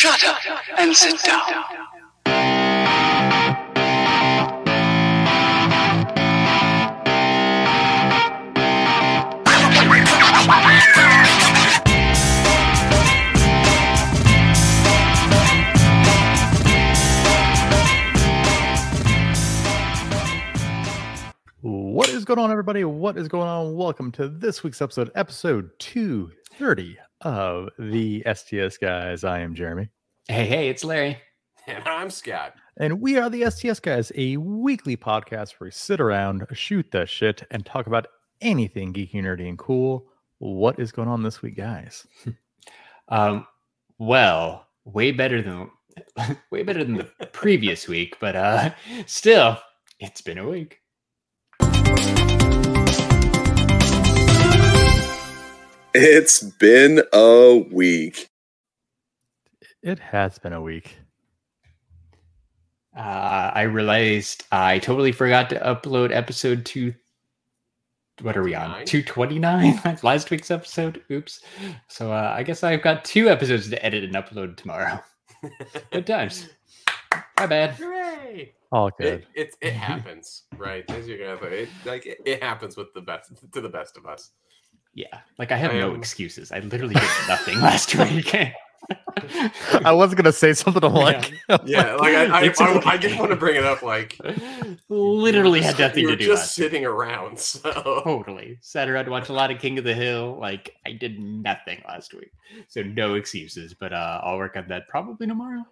Shut up and sit down. What is going on, everybody? What is going on? Welcome to this week's episode, episode 230 of the STS Guys. I am Jeremy, Hey, hey, it's Larry. And I'm Scott. and we are the STS Guys, a weekly podcast where we sit around, shoot the shit, and talk about anything geeky, nerdy, and cool. What is going on this week, guys? Um, well, way better than way better than the previous week, but uh still, it's been a week. It's been a week. It has been a week. Uh I realized I totally forgot to upload episode two what are we on? 229 last week's episode. Oops. So uh, I guess I've got two episodes to edit and upload tomorrow. Good times. My bad. Hooray! All good. It, it it happens, right? As you're gonna say, it, like it, it happens with the best to the best of us. Yeah, like I have I no am- excuses. I literally did nothing last week. I was going to say something like, Yeah, like I I, It's I. I just want to bring it up. Like literally had just- nothing you're to do. Just last week. sitting around. So Totally sat around to watch a lot of King of the Hill. Like I did nothing last week, so no excuses. But uh, I'll work on that probably tomorrow.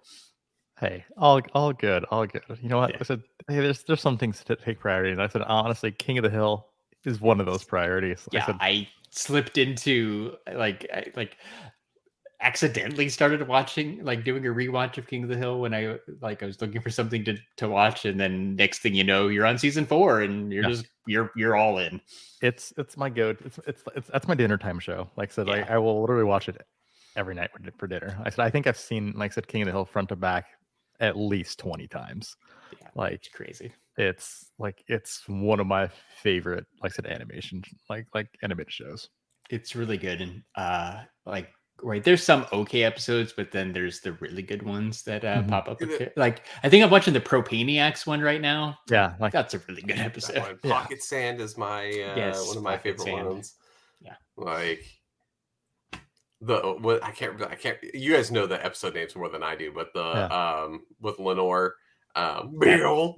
Hey, all all good, all good. You know what? Yeah. I said, hey, there's there's some things to take priority, and I said, honestly, King of the Hill is one of those priorities. I Yeah, said, I slipped into like like accidentally started watching like doing a rewatch of King of the Hill when I like I was looking for something to to watch, and then next thing you know, you're on season four, and you're Yeah. just you're you're all in. it's it's my go. It's it's it's that's my dinner time show. Like I said, like I will literally watch it every night for, for dinner. I said, I think I've seen, like I said, King of the Hill front to back at least twenty times. Yeah, Like it's crazy. it's like it's one of my favorite, like I said, animation like like animated shows. It's really good, and uh, like right there's some okay episodes, but then there's the really good ones that uh, Mhm. pop up. Is Like I think I'm watching the Propaniacs one right now. Yeah, like That's a really good episode. one, Yeah. Pocket Sand is my uh, Yes, one of my Pocket favorite Sand. ones. Yeah. like the what I can't I can't. You guys know the episode names more than I do, but the Yeah. um with Lenore, um, Bill.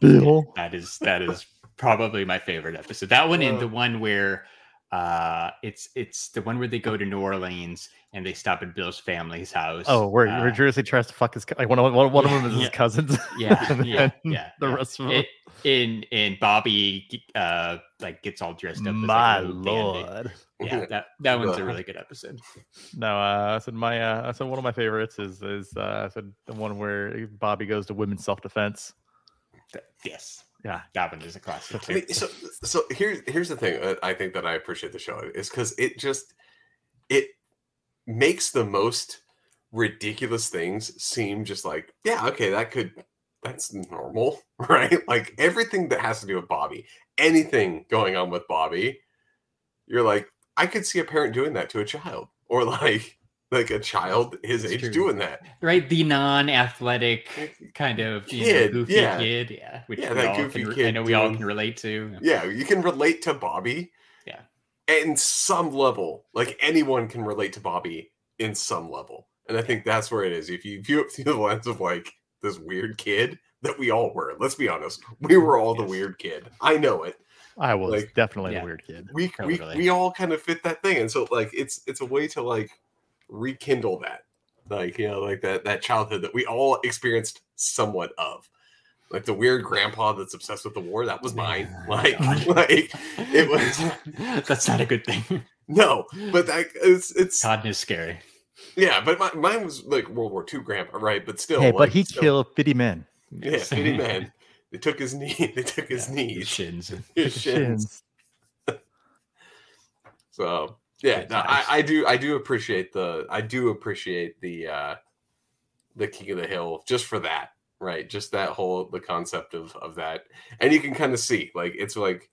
Bill. That is that is probably my favorite episode. That one and the Uh. one where uh it's it's the one where they go to New Orleans and they stop at Bill's family's house. Oh, where, Uh, where Jersey tries to fuck his co- like one of one, one of them is his cousins. Yeah, yeah, yeah, The yeah. rest of them. it, in in Bobby uh like gets all dressed up. as, like, My bandit. lord. Yeah, that that one's a really good episode. No, uh, I said my uh, I said one of my favorites is is uh, I said the one where Bobby goes to women's self defense. Yes, Yeah. that one is a classic. I mean, so so here's here's the thing uh, I think that I appreciate the show is because it just it makes the most ridiculous things seem just like yeah okay that could that's normal right like everything that has to do with Bobby anything going on with Bobby you're like I could see a parent doing that to a child or like like a child his It's age true. doing that right, the non-athletic kind of you know, Kid, goofy yeah. kid, yeah, which Yeah, that goofy can, re- I know we all can relate to. yeah you can relate to Bobby Yeah. in some level like anyone can relate to Bobby in some level and I think that's where it is if you view it through the lens of like this weird kid that we all were let's be honest we mm, were all the weird kid I know it I was Like, definitely yeah. the weird kid. we we, we all kind of fit that thing and so like it's it's a way to like rekindle that like you know like that that childhood that we all experienced somewhat of like the weird grandpa that's obsessed with the war that was mine Yeah, like like it was That's not a good thing. no but that it's it's God is scary. yeah but my, mine was like world war ii grandpa right but still hey, but he still- killed 50 men. yeah pity man they took his knee they took his Yeah, knees shins. his Took his shins. So yeah, no, I. I do I do appreciate the I do appreciate the uh the King of the Hill just for that, right? Just that whole the concept of of that. And you can kind of see like it's like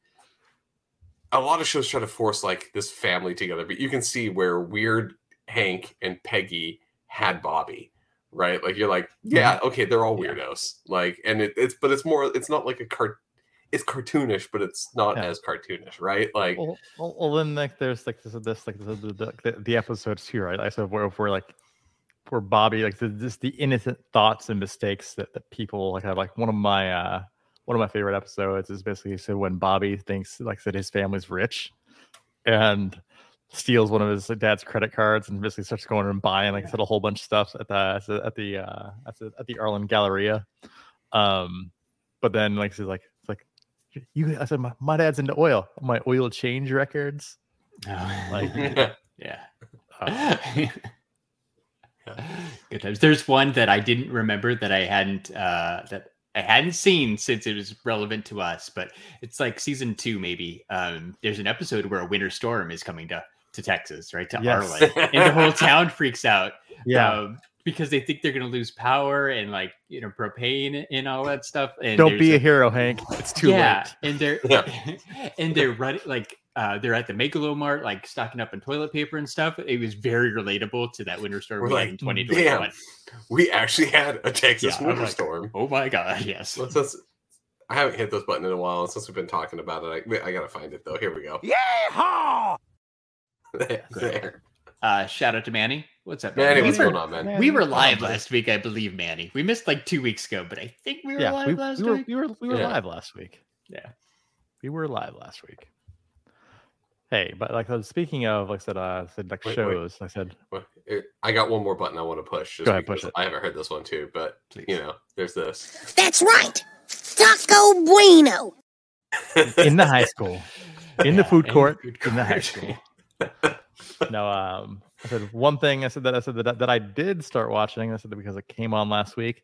a lot of shows try to force like this family together, but you can see where weird Hank and Peggy had Bobby. right? Like you're like, yeah, okay, they're all Yeah. weirdos. Like, and it, it's but it's more, it's not like a cart, it's cartoonish, but it's not Yeah. as cartoonish, right? Like, Well, well, well, then like there's like this, this like the, the, the, the episodes too, right? I said where where like where Bobby like the, just the innocent thoughts and mistakes that, that people like have. Like one of my uh one of my favorite episodes is basically so when Bobby thinks like that his family's rich and steals one of his dad's credit cards and basically starts going and buying like I said a whole bunch of stuff at the at the at the uh, at the, at the Arlen Galleria. Um, but then like he's like you I said my, my dad's into oil. My oil change records. Like, yeah. Uh, Good times. There's one that I didn't remember that I hadn't uh that I hadn't seen since it was relevant to us, but it's like season two, maybe. Um, there's an episode where a winter storm is coming to to Texas, right to Yes. Arlen, and the whole town freaks out. yeah. um, because they think they're going to lose power and like you know propane and all that stuff. And Don't be a a- hero, Hank. It's too yeah, late. and they're Yeah. and they're running like uh, they're at the Megalomart, like stocking up on toilet paper and stuff. It was very relatable to that winter storm We're we had in 2021. we actually had a Texas Yeah, winter like- storm. Oh my god, yes. Let's, let's, I haven't hit this button in a while since we've been talking about it. I, I gotta find it though. Here we go. Yeehaw! there. there. Uh, shout out to Manny. What's up, Manny, We what's were- going on, man? We were live but- last week, I believe, Manny. We missed like two weeks ago, but I think we were Yeah, live we, last we were week. we were we were Yeah. live last week. Yeah. We were live last week. Hey, but like I was speaking of, like I said, uh, I said like Wait, wait. shows. I said, Well, I got one more button I want to push. Just Go ahead, push it. I haven't heard this one too, but Please. you know, there's this. That's right. Taco Bueno. in the high school, in the Yeah, food in court, food in the high school. no, um, I said one thing. I said that I said that, that I did start watching. I said that because it came on last week.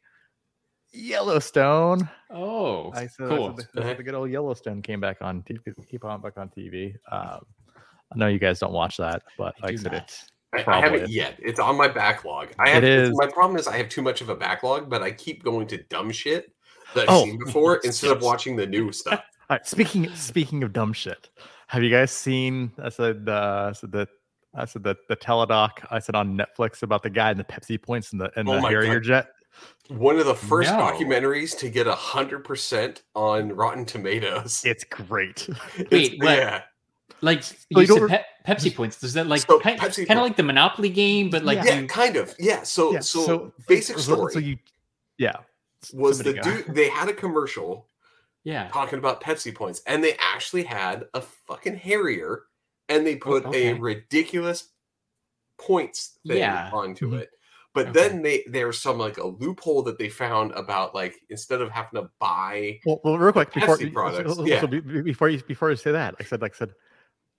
Yellowstone. Oh, I said, cool. I said, the, the good old Yellowstone came back on TV. Keep on back on TV. Um, I know you guys don't watch that, but I like I said, not. it's I, I haven't yet. It's on my backlog. I have, is. My problem is I have too much of a backlog, but I keep going to dumb shit that I've Oh, seen before instead of watching the new stuff. All right, speaking speaking of dumb shit, have you guys seen? I said uh, I said that I said that the teledoc I said on Netflix about the guy and the Pepsi points and the and Oh the Harrier God. jet. One of the first No. documentaries to get a hundred percent on Rotten Tomatoes. It's great. It's- Wait, what? yeah, Like you you said don't- Pe- Pepsi points. Does that like So kind, Pepsi kind of like the Monopoly game, but like Yeah. yeah, you, kind of. Yeah. So, yeah, so, basic so- story So you, yeah, was the somebody go. dude. They had a commercial yeah. talking about Pepsi points, and they actually had a fucking Harrier, and they put okay. a ridiculous points thing Yeah. onto Mhm. it. But Okay. then they there's some like a loophole that they found about like instead of having to buy Well, well real quick before Pepsi products, so- yeah. so be- be- before you before you say that, I said like I said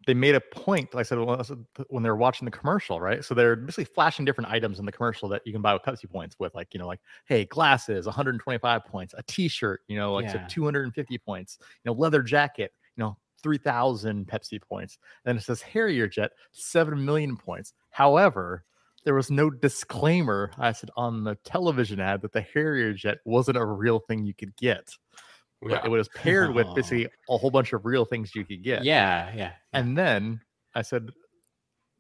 they made a point. Like I said when when they were watching the commercial, right? So they're basically flashing different items in the commercial that you can buy with Pepsi points. With like you know like hey glasses 125 points, a T-shirt you know like so 250 points, you know leather jacket you know 3,000 Pepsi points. And it says Harrier jet 7 million points. However. There was no disclaimer, I said, on the television ad that the Harrier jet wasn't a real thing you could get yeah. it was paired with basically a whole bunch of real things you could get. Yeah, yeah. And then I said,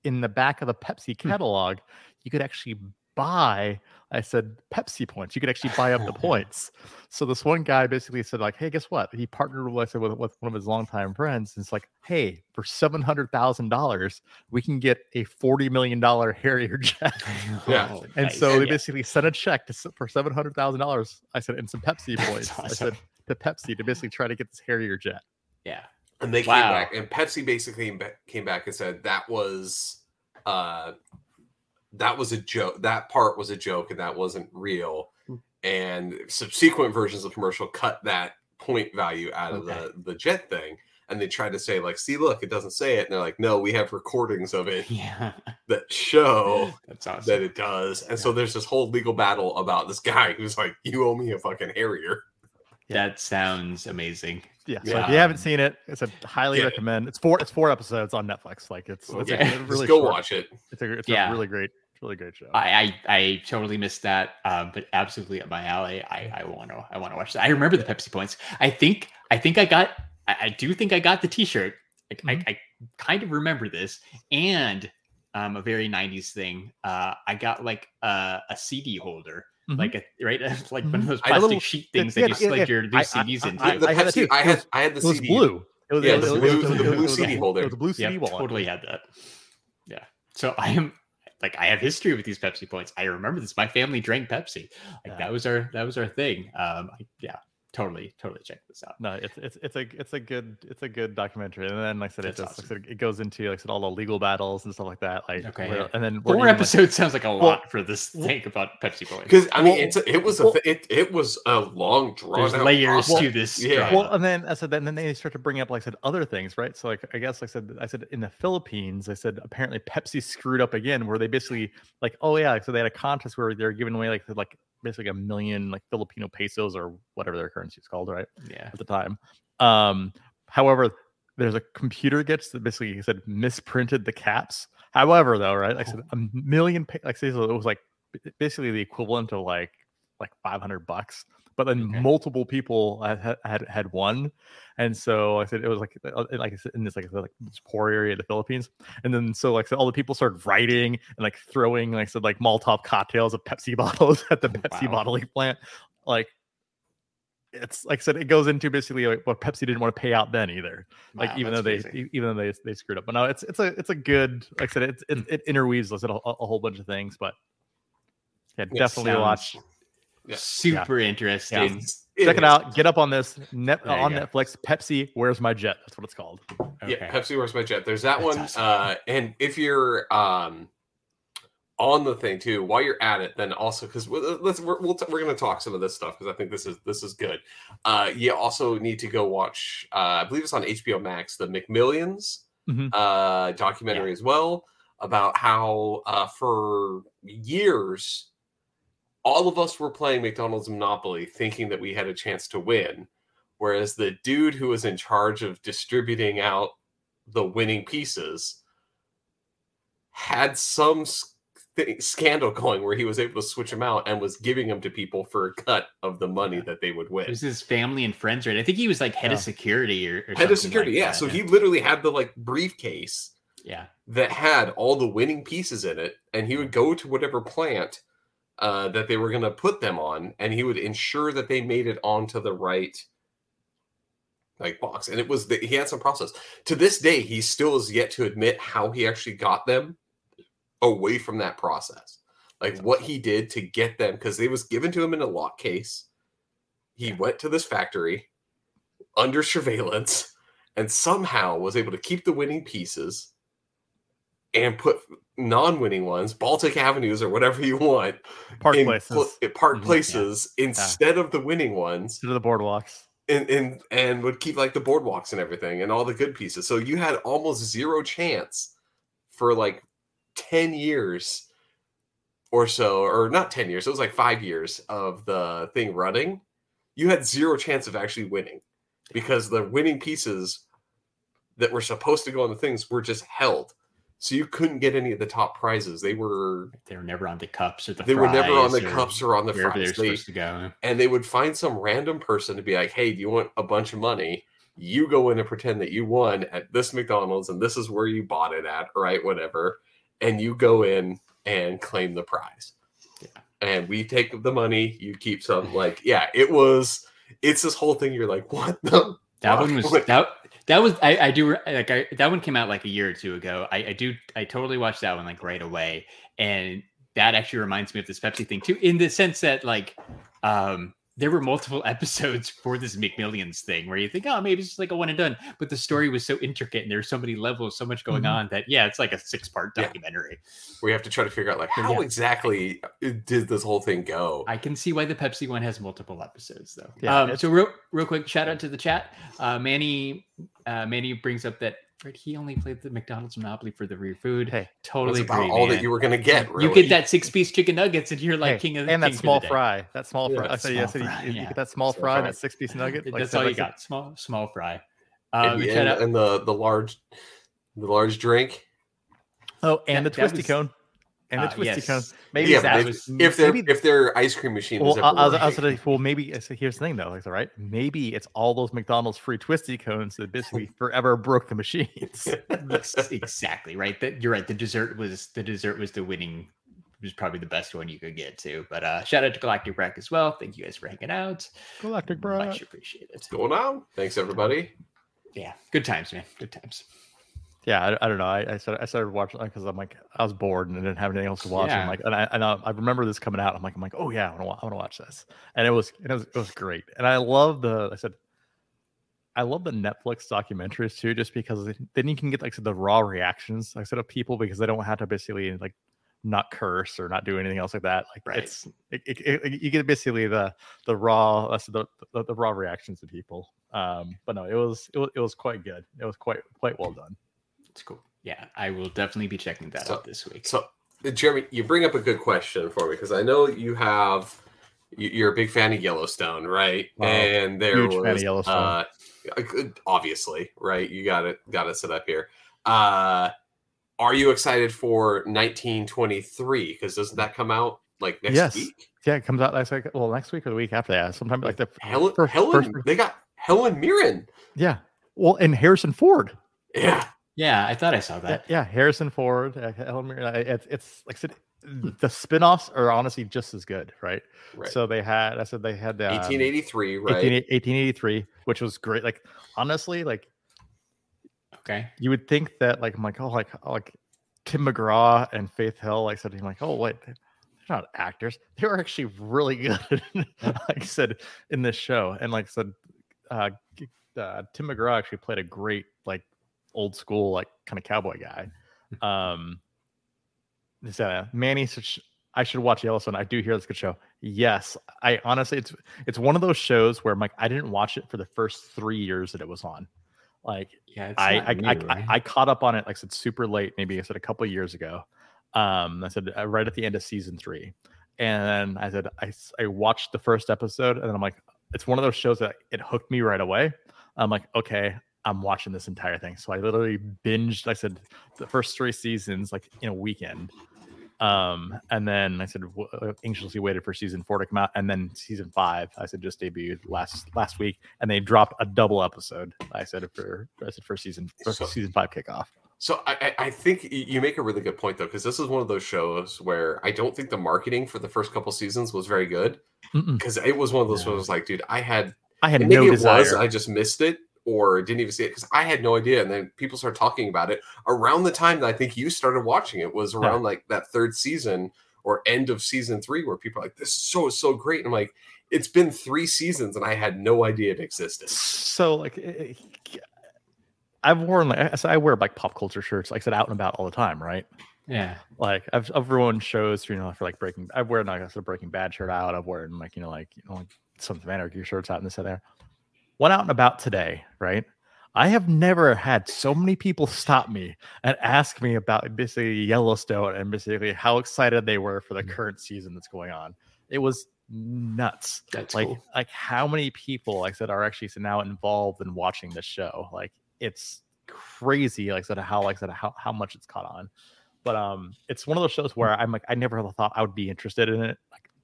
in the back of the Pepsi Hmm. catalog, you could actually buy. I said Pepsi points. You could actually buy up the points. So this one guy basically said, like, hey, guess what? He partnered with, I with, with one of his longtime friends. And it's like, hey, for seven hundred thousand dollars, we can get a forty million dollar Harrier jet. Yeah. Oh, And nice. so they Yeah. basically sent a check to, for seven hundred thousand dollars. I said, and some Pepsi That's points. I said to Pepsi to basically try to get this Harrier jet. yeah. And they Wow. came back, and Pepsi basically came back, came back and said that was, uh, that was a joke. That part was a joke, and that wasn't real. Hmm. And subsequent versions of the commercial cut that point value out of Okay. the the jet thing, and they tried to say like, "See, look, it doesn't say it." And they're like, "No, we have recordings of it Yeah. that show That's awesome. that it does." And so there's this whole legal battle about this guy who's like, "You owe me a fucking Harrier." That sounds amazing. Yeah. So Yeah. if you haven't seen it, it's a highly Yeah. recommend. It's four. It's four episodes on Netflix. Like it's, it's Okay. a Just really go short- watch it. It's a it's Yeah. a really great, really great show. I, I I totally missed that, um, but absolutely up my alley. I I want to I want to watch that. I remember the Pepsi points. I think I think I got I, I do think I got the T-shirt. Like, Mhm. I, I kind of remember this, and um, a very '90s thing. Uh, I got like a, a CD holder, Mhm. like a right, like one of those plastic little- sheet things yeah, that you yeah, slid yeah. your new I- I- CDs into. I- the I had that Pepsi, too. I had was- I had the It was CD. blue. It was, Yeah, it the was- blue- it was- the blue CD holder. It was a blue CD Yep, wallet. totally had that. Yeah. So I am like I have history with these Pepsi points. I remember this. My family drank Pepsi. Like Yeah. that was our that was our thing. Um I, yeah, totally, totally check this out. No, it's it's it's a it's a good it's a good documentary, and then like I said, it That's just like it goes into like I said all the legal battles and stuff like that. Like Okay, yeah. and then where Four even, like- episodes sounds like a well, lot for this well- thing about Pepsi boy Because I mean, Well- it's a, it was a well- th- it it was a long draw There's layers process. to this. Yeah. drama. Well, and then I said, and then they start to bring up, like I said, other things, right? So, like, I guess, like I said, I said in the Philippines, I said apparently Pepsi screwed up again, where they basically, like, oh yeah, so they had a contest where they're giving away like like basically a million like Filipino pesos or whatever their currency is called, right? yeah. At the time. Um, however, there's a computer gets that basically he said misprinted the caps. However, though, right? Like I said, a million, like so it was like basically the equivalent of like like 500 bucks but then Okay. multiple people had, had- had won and so i said it was like uh, like I said, in this like, like this poor area of the philippines and then so like so all the people started writing and like throwing like I said like molotov cocktails of pepsi bottles at the pepsi Wow. bottling plant like it's like i said it goes into basically like what pepsi didn't want to pay out then either like Wow, even though they crazy. even though they they screwed up but no it's it's a it's a good like i said it, it interweaves like I said, a, a whole bunch of things but yeah Yeah, definitely sounds watch Yeah. super interesting. It's- check it is. out get up on this net There you on go. netflix pepsi where's my jet that's what it's called Okay. Yeah, Pepsi Where's My Jet. There's that That's one. awesome. Uh, and if you're um on the thing too, while you're at it, then also because let's we're we'll t- we're gonna talk some of this stuff because I think this is this is good. Uh, you also need to go watch. Uh, I believe it's on HBO Max, the McMillions Mhm. uh, documentary as well about how uh, for years all of us were playing McDonald's Monopoly thinking that we had a chance to win. Whereas the dude who was in charge of distributing out the winning pieces had some thi- scandal going where he was able to switch them out and was giving them to people for a cut of the money that they would win. It was his family and friends, right? I think he was like head Yeah. of security or, or Head of security, like yeah. that, So he literally had the like briefcase yeah. that had all the winning pieces in it, and he would go to whatever plant uh, that they were going to put them on, and he would ensure that they made it onto the right like box. And it was the, he had some process. To this day, he still is yet to admit how he actually got them away from that process, like what he did to get them because they was given to him in a lock case. He went to this factory under surveillance and somehow was able to keep the winning pieces and put non-winning ones, Baltic Avenues or whatever you want, park in places pl- in park Mhm, yeah. places instead of the winning ones, to the boardwalks and, and and would keep like the boardwalks and everything and all the good pieces. So you had almost zero chance for like ten years or so, or not ten years. It was like five years of the thing running. You had zero chance of actually winning because the winning pieces that were supposed to go on the things were just held. So you couldn't get any of the top prizes. They were They were never on the cups or the they were never on the cups or on the wherever they were fries. They, supposed to go. and they would find some random person to be like, "Hey, do you want a bunch of money? You go in and pretend that you won at this McDonald's, and this is where you bought it at, right? Whatever." And you go in and claim the prize. Yeah. And we take the money. You keep some. Like, yeah, it was. It's this whole thing. You're like, what the? That one was that that was I, I do like I that one came out like a year or two ago. I, I do I totally watched that one like right away. And that actually reminds me of this Pepsi thing too, in the sense that like um there were multiple episodes for this McMillions thing where you think, oh, maybe it's just like a one and done. But the story was so intricate and there's so many levels, so much going Mhm. on that yeah, it's like a six part Yeah. documentary. we have to try to figure out like how Yeah. exactly did this whole thing go? I can see why the Pepsi one has multiple episodes, though. Yeah, um, so real, real quick, shout out to the chat. Uh, Manny, uh, Manny brings up that right, he only played the McDonald's Monopoly for the real food. Hey, That's totally about agree, all that you were gonna get. You get that six piece chicken nuggets, and you're like hey, king of the and that king for the small fry that small Yeah, fry I said, small you, yeah. get that small Small fry fry. that six piece nugget like That's said, all you got. Small, small fry. and, Um, the, shout and, and the the large the large drink. oh and That- the twisty was- cone and the Uh, twisty yes. kind maybe yeah, that but was- if, if their maybe- if their ice cream machine Well, is I, I was, I was working- gonna, well, maybe so here's the thing though, like, all right, maybe it's all those McDonald's free twisty cones that basically forever broke the machines. Yes, exactly right. That you're right. The dessert was the dessert was the winning was probably the best one you could get to. But uh shout out to Galactic Brack as well. Thank you guys for hanging out. Galactic Much appreciated. What's going on? Thanks everybody. Yeah, good times, man. Good times. Yeah, I, I don't know. I, I started I started watching because I'm like I was bored and I didn't have anything else to watch. And I'm like, and I and I, I remember this coming out. I'm like, I'm like, oh yeah, I want to I want to watch this. And it was it was it was great. And I love the I said. I love the Netflix documentaries too, just because then you can get like the raw reactions, like said, of people because they don't have to basically like not curse or not do anything else like that. Like Right. it's it, it, it- you get basically the the raw that's the, the the raw reactions of people. Um, but no, it was it was it was quite good. It was quite quite well done. It's cool. Yeah, I will definitely be checking that So- out this week. So, Jeremy, you bring up a good question for me because I know you have you- you're a big fan of Yellowstone, right? Wow. and there Huge fan of was Yellowstone. Uh, a obviously, right? You got it, got it set up here. Uh, are you excited for 1923? Because doesn't that come out like next Yes. week? Yeah, it comes out next week. Well, next week or the week after that. Sometime like the Helen, first- Helen, first- they got Helen Mirren. yeah. Well, and Harrison Ford. Yeah, yeah, I thought I saw that. yeah, Harrison Ford. Uh, Helen Mirren. uh, It's it's like I said, the spin-offs are honestly just as good, right? right. So they had. I said they had the um, 1883, right? 18 1883, which was great. Like honestly, like Okay. you would think that like I'm like oh like oh, like Tim McGraw and Faith Hill like said I'm like oh wait they're not actors they were actually really good like I said in this show and like I said uh, uh Tim McGraw actually played a great like old school like kind of cowboy guy um is that uh, Manny such I should watch Yellowstone I do hear this good show yes I honestly it's it's one of those shows where I'm like I didn't watch it for the first three years that it was on like Yeah, I I, new, I, right? I I caught up on it like I said super late, maybe I said a couple years ago. Um, I said uh, right at the end of season three, and I said I I watched the first episode, and then I'm like, it's one of those shows that it hooked me right away. I'm like, okay, I'm watching this entire thing. So I literally binged. I said the first three seasons like in a weekend. Um, and then I said w- uh, anxiously waited for season four to come out, and then season five I said just debuted last last week, and they dropped a double episode. I said for I said for season for So- season five kickoff. So I, I think you make a really good point though, because this is one of those shows where I don't think the marketing for the first couple seasons was very good. Because it was one of those No. ones like, dude, I had I had no desire. was, I just missed it or didn't even see it because I had no idea. And then people started talking about it around the time that I think you started watching it was around like that third season or end of season three, where people are like, this is so so great. And I'm like, it's been three seasons and I had no idea it existed. so like I've worn like I- so I wear like pop culture shirts, like I said, out and about all the time, right? yeah. Like I've I've worn shows, you know, for like Breaking. I've worn like a Breaking Bad shirt out. I've worn like you know like you know like Sons of Anarchy shirts out and this and there. Went out and about today, right? I have never had so many people stop me and ask me about basically Yellowstone and basically how excited they were for the current season that's going on. It was nuts That's like cool. like how many people like I said are actually so now involved in watching this show like it's crazy like I said how like I said how, how much it's caught on but um it's one of those shows where i'm like i never thought i would be interested in it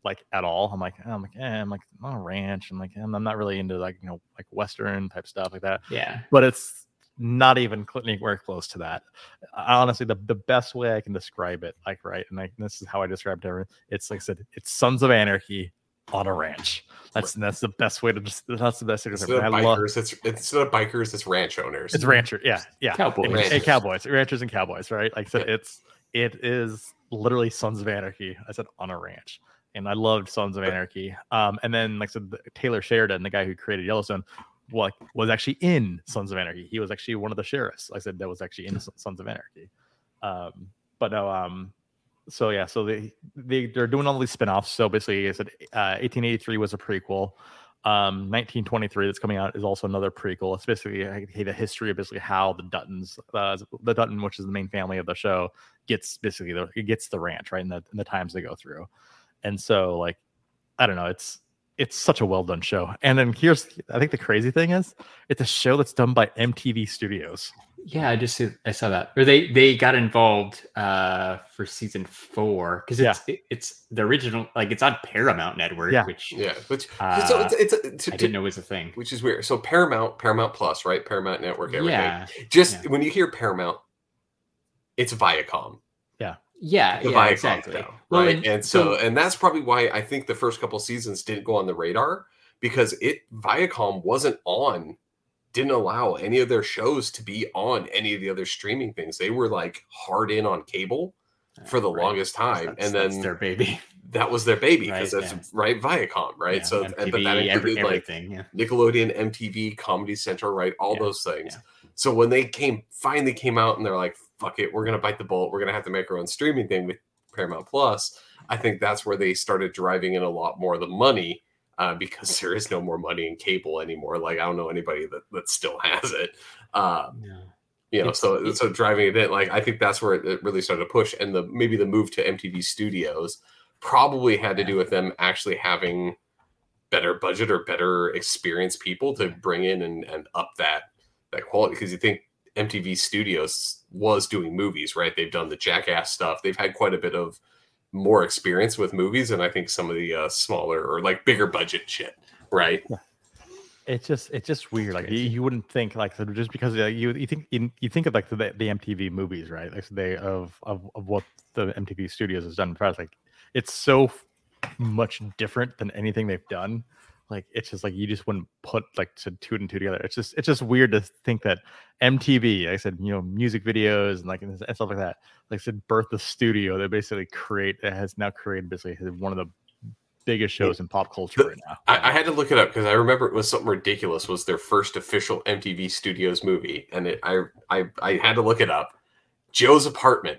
like at all i'm like i'm like eh, i'm like on a ranch i'm like i'm not really into like you know like western type stuff like that Yeah. but it's not even cl- anywhere close to that. I- Honestly, the, the best way I can describe it, like right, and I, this is how I described it. It's like I said, it's Sons of Anarchy on a ranch. That's that's the best way to just. That's the best way to Instead describe of it. I love bikers, it's instead of bikers, it's ranch owners. it's rancher, yeah, yeah, Cowboys. and, and cowboys, ranchers and cowboys, right? Like I said, it's it is literally Sons of Anarchy. I said on a ranch, and I loved Sons of Anarchy. Um, and then like I said, the- Taylor Sheridan, the guy who created Yellowstone, like was actually in Sons of Anarchy. He was actually one of the sheriffs. I said that was actually in Sons of Anarchy. Um, but no, um, so yeah, so they they they're doing all these spin-offs. So basically, I said uh, 1883 was a prequel. Um, 1923 that's coming out is also another prequel. It's basically the history of basically how the Duttons, uh, the Dutton, which is the main family of the show, gets basically the it gets the ranch right in the in the times they go through. And so like I don't know, it's it's such a well done show. And then here's I think the crazy thing is it's a show that's done by MTV Studios. Yeah, I just I saw that. Or they they got involved uh for season four because it's it, it's the original like it's on Paramount Network, Yeah. which Yeah, but so Uh, it's, it's to, I didn't know was a thing. which is weird. So Paramount, Paramount Plus, right? Paramount Network, everything. Yeah, Just yeah. when you hear Paramount, it's Viacom. Yeah, the yeah, Viacom exactly. now, Well, right? and And, so, so- and that's probably why I think the first couple seasons didn't go on the radar because it Viacom wasn't on, didn't allow any of their shows to be on any of the other streaming things. They were like hard in on cable ah, for the Right. longest time, That's- and that's then their baby, that was their baby because Right, that's yeah. right Viacom, right? Yeah, so, and- but that MTV, every- included like. Yeah. Nickelodeon, MTV, Comedy Central, right? All those things. So when they came, finally came out, and they're like, "Fuck it, we're gonna bite the bullet. We're gonna have to make our own streaming thing with Paramount Plus." I think that's where they started driving in a lot more of the money uh, because there is no more money in cable anymore. Like I don't know anybody that that still has it. Um, Yeah. you know, It's- so it- so driving it in, like I think that's where it, it really started to push, and the maybe the move to MTV Studios probably had to do with them actually having better budget or better experienced people to bring in and, and up that that quality because you think MTV Studios was doing movies, right? They've done the Jackass stuff. They've had quite a bit of more experience with movies, and I think some of the uh, smaller or like bigger budget shit, right? it's just it's just weird. Like you, you wouldn't think like just because uh, you you think you, you think of like the, the MTV movies, right? Like they of, of of what the MTV Studios has done in the past. Like it's so much different than anything they've done. Like it's just like you just wouldn't put like to two and two together. It's just it's just weird to think that MTV, like I said, you know, music videos and like and stuff like that. Like I said, birth the studio. They basically create that has now created basically one of the biggest shows in pop culture The- right now. I, I had to look it up because I remember it was something ridiculous. Was their first official MTV Studios movie, and it, I I I had to look it up. Joe's Apartment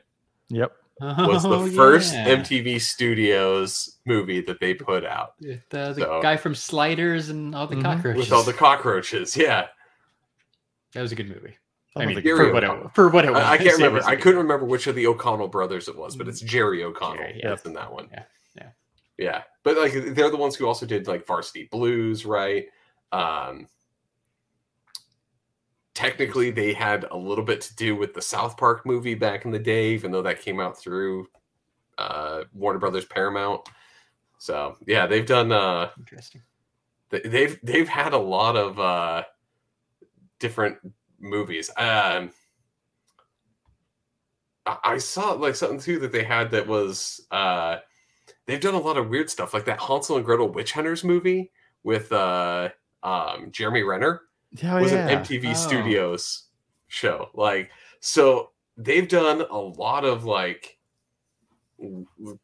Yep. Was the Oh, first yeah. MTV Studios movie that they put out The, the So- guy from Sliders and all the Mhm. cockroaches. with all the cockroaches. Yeah, that was a good movie. I mean, for what, O'Connell. it, for what it was. I, I can't remember. was a I good couldn't remember which of the O'Connell brothers it was, but it's Jerry O'Connell Jerry, yeah. that's in that one. Yeah, yeah. yeah. But like they're the ones who also did like Varsity Blues, right? Um, technically, they had a little bit to do with the South Park movie back in the day, even though that came out through uh, Warner Brothers Paramount. So yeah, they've done. Uh, Interesting. they've they've had a lot of uh different movies um I- saw like something too that they had that was uh they've done a lot of weird stuff like that hansel and gretel witch hunters movie with uh um jeremy renner Yeah, was yeah. an mtv Oh. studios show like so they've done a lot of like w- w-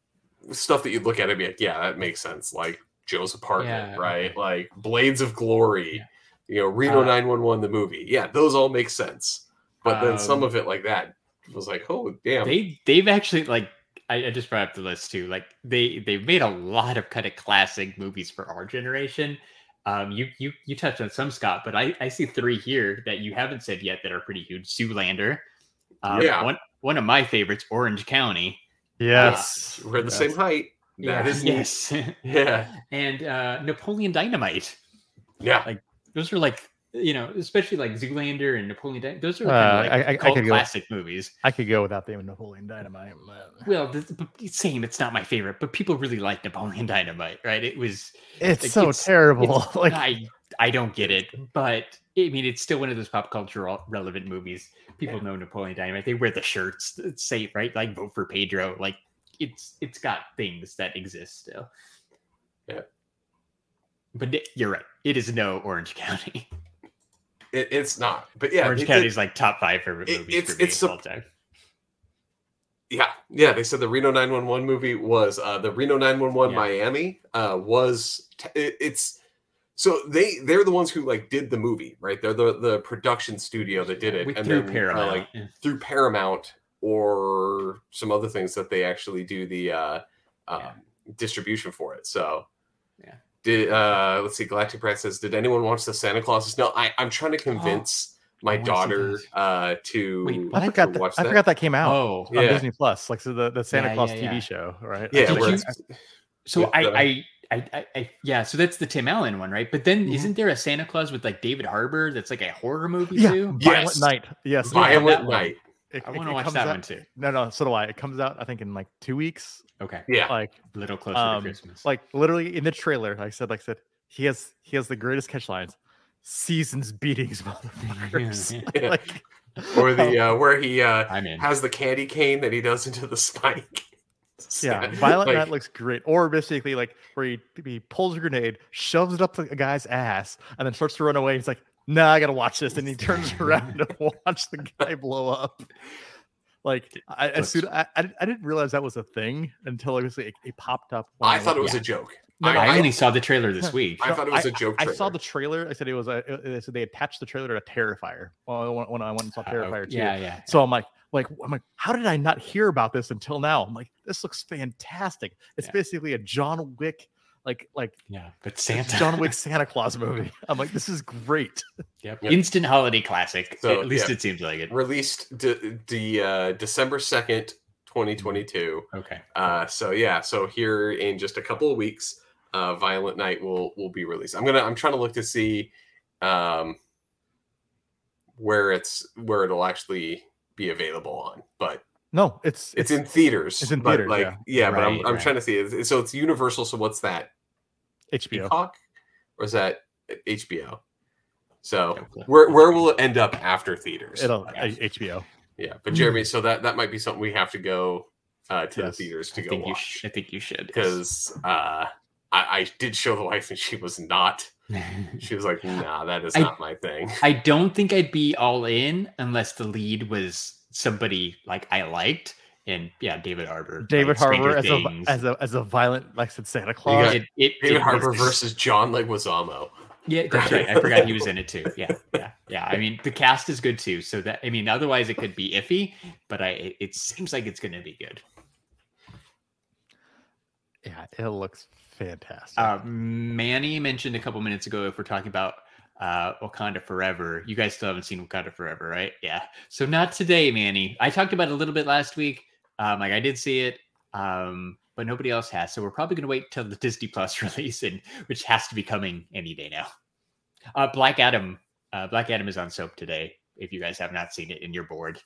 stuff that you'd look at and be like yeah that makes sense like joe's apartment Yeah, right okay. like blades of glory Yeah. you know reno Uh, 911 the movie yeah those all make sense but then some Um, of it like that was like oh damn They they've actually like I, I just brought up the list too. Like they they've made a lot of kind of classic movies for our generation. Um, you you you touched on some Scott, but I I see three here that you haven't said yet that are pretty huge. Zoolander. Um, Yeah. One one of my favorites, Orange County. Yes. we're the Yes. same height That is neat. yes. yeah and uh, Napoleon Dynamite. yeah like Those are like you know, especially like Zoolander and Napoleon. Dynamite. Those are Uh, kind of like I- I- I cult could go- classic movies. I could go without the Napoleon Dynamite. but- Well, the, the, same. It's not my favorite, but people really like Napoleon Dynamite, right? It was It's Like, so it's- terrible. it's- like I I don't get it, but I mean, it's still one of those pop culture relevant movies. People know Napoleon Dynamite. They wear the shirts that say right, like vote for Pedro. Like it's it's got things that exist still. Yeah. But you're right. It is no Orange County. It, it's not but yeah Orange it- County it- is like top five favorite it- movies it's- for me it's a- all time. Yeah, yeah. They said the Reno 911 movie was uh, the Reno 911 Yeah. Miami uh, was t- it, it's so they they're the ones who like did the movie, right? They're the the production studio that did it, With- and through then, uh, Paramount. like yeah. through Paramount or some other things that they actually do the uh, um, Yeah. distribution for it. So Yeah. Did uh let's see, Galactic Brad says, did anyone watch the Santa Clauses? No, I, I'm trying to convince my I daughter uh to, Wait, I to forgot. That, I forgot that came out Oh, on Yeah. Disney Plus. Like so the, the Santa Yeah, Claus yeah, TV yeah. show, right? Yeah, Did you- So I, the- I I, I, I yeah. So that's the Tim Allen one, right? But then Mhm. isn't there a Santa Claus with like David Harbour that's like a horror movie Yeah, too? Violent Yes. Night. Yes, Violent that. Night. It- I want to it watch comes that out- one too. No, no, so do I. It comes out, I think, in like two weeks. Okay, Yeah. Like, a little closer Um, to Christmas. like literally in the trailer, like I said, like I said, he has he has the greatest catch lines. Seasons beatings, motherfuckers. Yeah. like, or the uh, where he uh, I'm has the candy cane that he does into the spike. yeah, Violent Like, Night looks great. Or basically like where he, he pulls a grenade, shoves it up a guy's ass, and then starts to run away. He's like, "Nah, I gotta watch this," and he turns around to watch the guy blow up. Like I, as soon I, I didn't- I didn't realize that was a thing until it was it, it popped up. when I thought it was Yeah. a joke. No, I, no, I- only saw the trailer this week. I thought it was a a joke I saw the trailer. I said it was a. They said they attached the trailer to a Terrifier. Well, when, when I went and saw Uh, Terrifier 2. yeah, yeah. So I'm like, like I'm like, how did I not hear about this until now? I'm like, this looks fantastic. It's Yeah. basically a John Wick, like like Yeah, but Santa. John Wick Santa Claus movie. I'm like, this is great. Yep. Yep. Instant holiday classic. So, At least yeah. it seems like it. Released de- the uh, December second, twenty twenty two. Okay. Uh, so yeah, so here in just a couple of weeks, uh, Violent Night will will be released. I'm gonna I'm trying to look to see um, where it's where it'll actually be available on, but No, it's it's in theaters. it's in theaters, like yeah. but I'm I'm right. trying to see. It's- So it's Universal. So what's that? HBO. Peacock, or is that HBO? So No where where will it end up after theaters? It'll uh, HBO. yeah, but Jeremy, so that that might be something we have to go uh, to Yes. the theaters to I go think you. watch Sh- I think you should. because uh, I, I did show the wife and she was not. She was like, "Nah, that is I- not my thing." I don't think I'd be all in unless the lead was somebody like I liked. And yeah, David Harbour. David like Harbour as a as a as a violent like I said Santa Claus. got- it, it, David it Harbour was- versus John Leguizamo. Yeah, that's right. I forgot he was in it too. Yeah, yeah, yeah. I mean, the cast is good too. So that I mean, otherwise it could be iffy, but I it, it seems like it's going to be good. yeah, it looks fantastic. Uh, Manny mentioned a couple minutes ago if we're talking about uh, Wakanda Forever. You guys still haven't seen Wakanda Forever, right? Yeah. So not today, Manny. I talked about it a little bit last week. Um, like I did see it, um, but nobody else has. So we're probably going to wait till the Disney Plus release, and which has to be coming any day now. Uh, Black Adam. Uh, Black Adam is on Soap2Day. If you guys have not seen it and you're bored,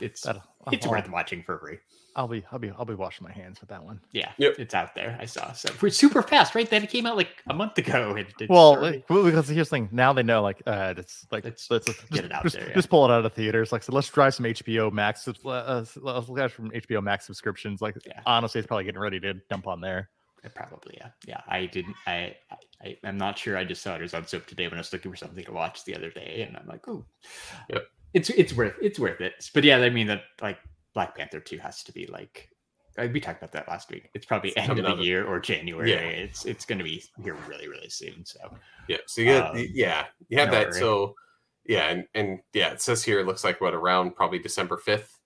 it's That'll- it's I'll- worth watching for free. I'll be I'll be I'll be washing my hands with that one. Yeah, Yep. it's out there. I saw. So we're super fast, right? That it came out like a month ago. and it's Well, already- like, because here's the thing. Now they know, like, uh, it's like Let's let's, get just, it out just, there, yeah. just pull it out of theaters. Like, so let's drive some HBO Max. subs- Uh, uh, let's look at from HBO Max subscriptions. Like, Yeah. honestly, it's probably getting ready to dump on there. Probably, yeah. Yeah. I didn't I, I I'm not sure. I just saw it was on Soap2Day when I was looking for something to watch the other day, and I'm like, oh Yep. It's it's worth it's worth it. But yeah, I mean that like Black Panther 2 has to be like we talked about that last week. It's probably It's end of the year or January. Yeah. It's it's gonna be here really, really soon. So Yeah. So you got, Um, yeah, you have no that. worry. So yeah, and and yeah, it says here it looks like what around probably December fifth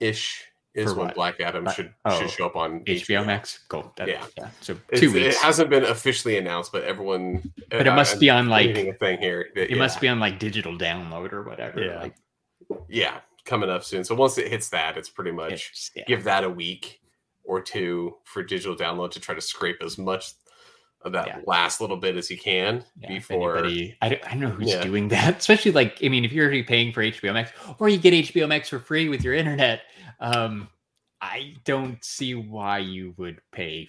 ish is For when what? Black Adam Black- should oh, should show up on HBO Max, cool. That, Yeah. yeah. So It's- two weeks. It hasn't been officially announced, but everyone. but it uh, must be on like reading a thing here. that- it must be on like digital download or whatever. Yeah. Like yeah coming up soon. So once it hits that, it's pretty much it's- yeah. give that a week or two for digital download to try to scrape as much of that Yeah. last little bit as you can Yeah, before. anybody, I don't, I don't know who's Yeah. doing that. Especially like, I mean, if you're already paying for HBO Max, or you get HBO Max for free with your internet, um, I don't see why you would pay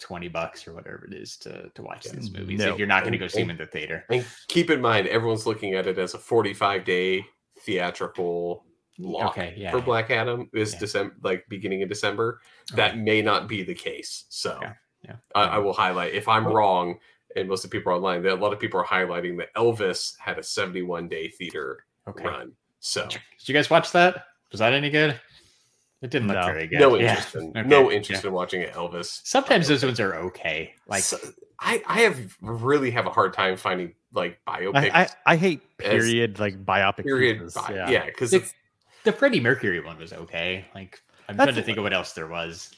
twenty bucks or whatever it is to to watch these movies No. if you're not going to go And- see them and- in the theater. And keep in mind, everyone's looking at it as a 45 day theatrical lock Okay, yeah, for yeah. Black Adam is Yeah. December, like beginning of December. Okay. That may not be the case. So Okay, yeah. I, I will highlight if I'm Well- wrong, and most of the people are online, that a lot of people are highlighting that Elvis had a 71 day theater Okay. run. So Did you guys watch that? Was that any good? It didn't look No. very good. no Yeah. interest in Okay, no yeah. interest in watching an Elvis. Sometimes those ones are okay. Like So- I I have really have a hard time finding like biopics. I, I, I hate as- period like biopic period. bi- Yeah. yeah, because It's- the Freddie Mercury one was okay. Like I'm trying to what- think of what else there was.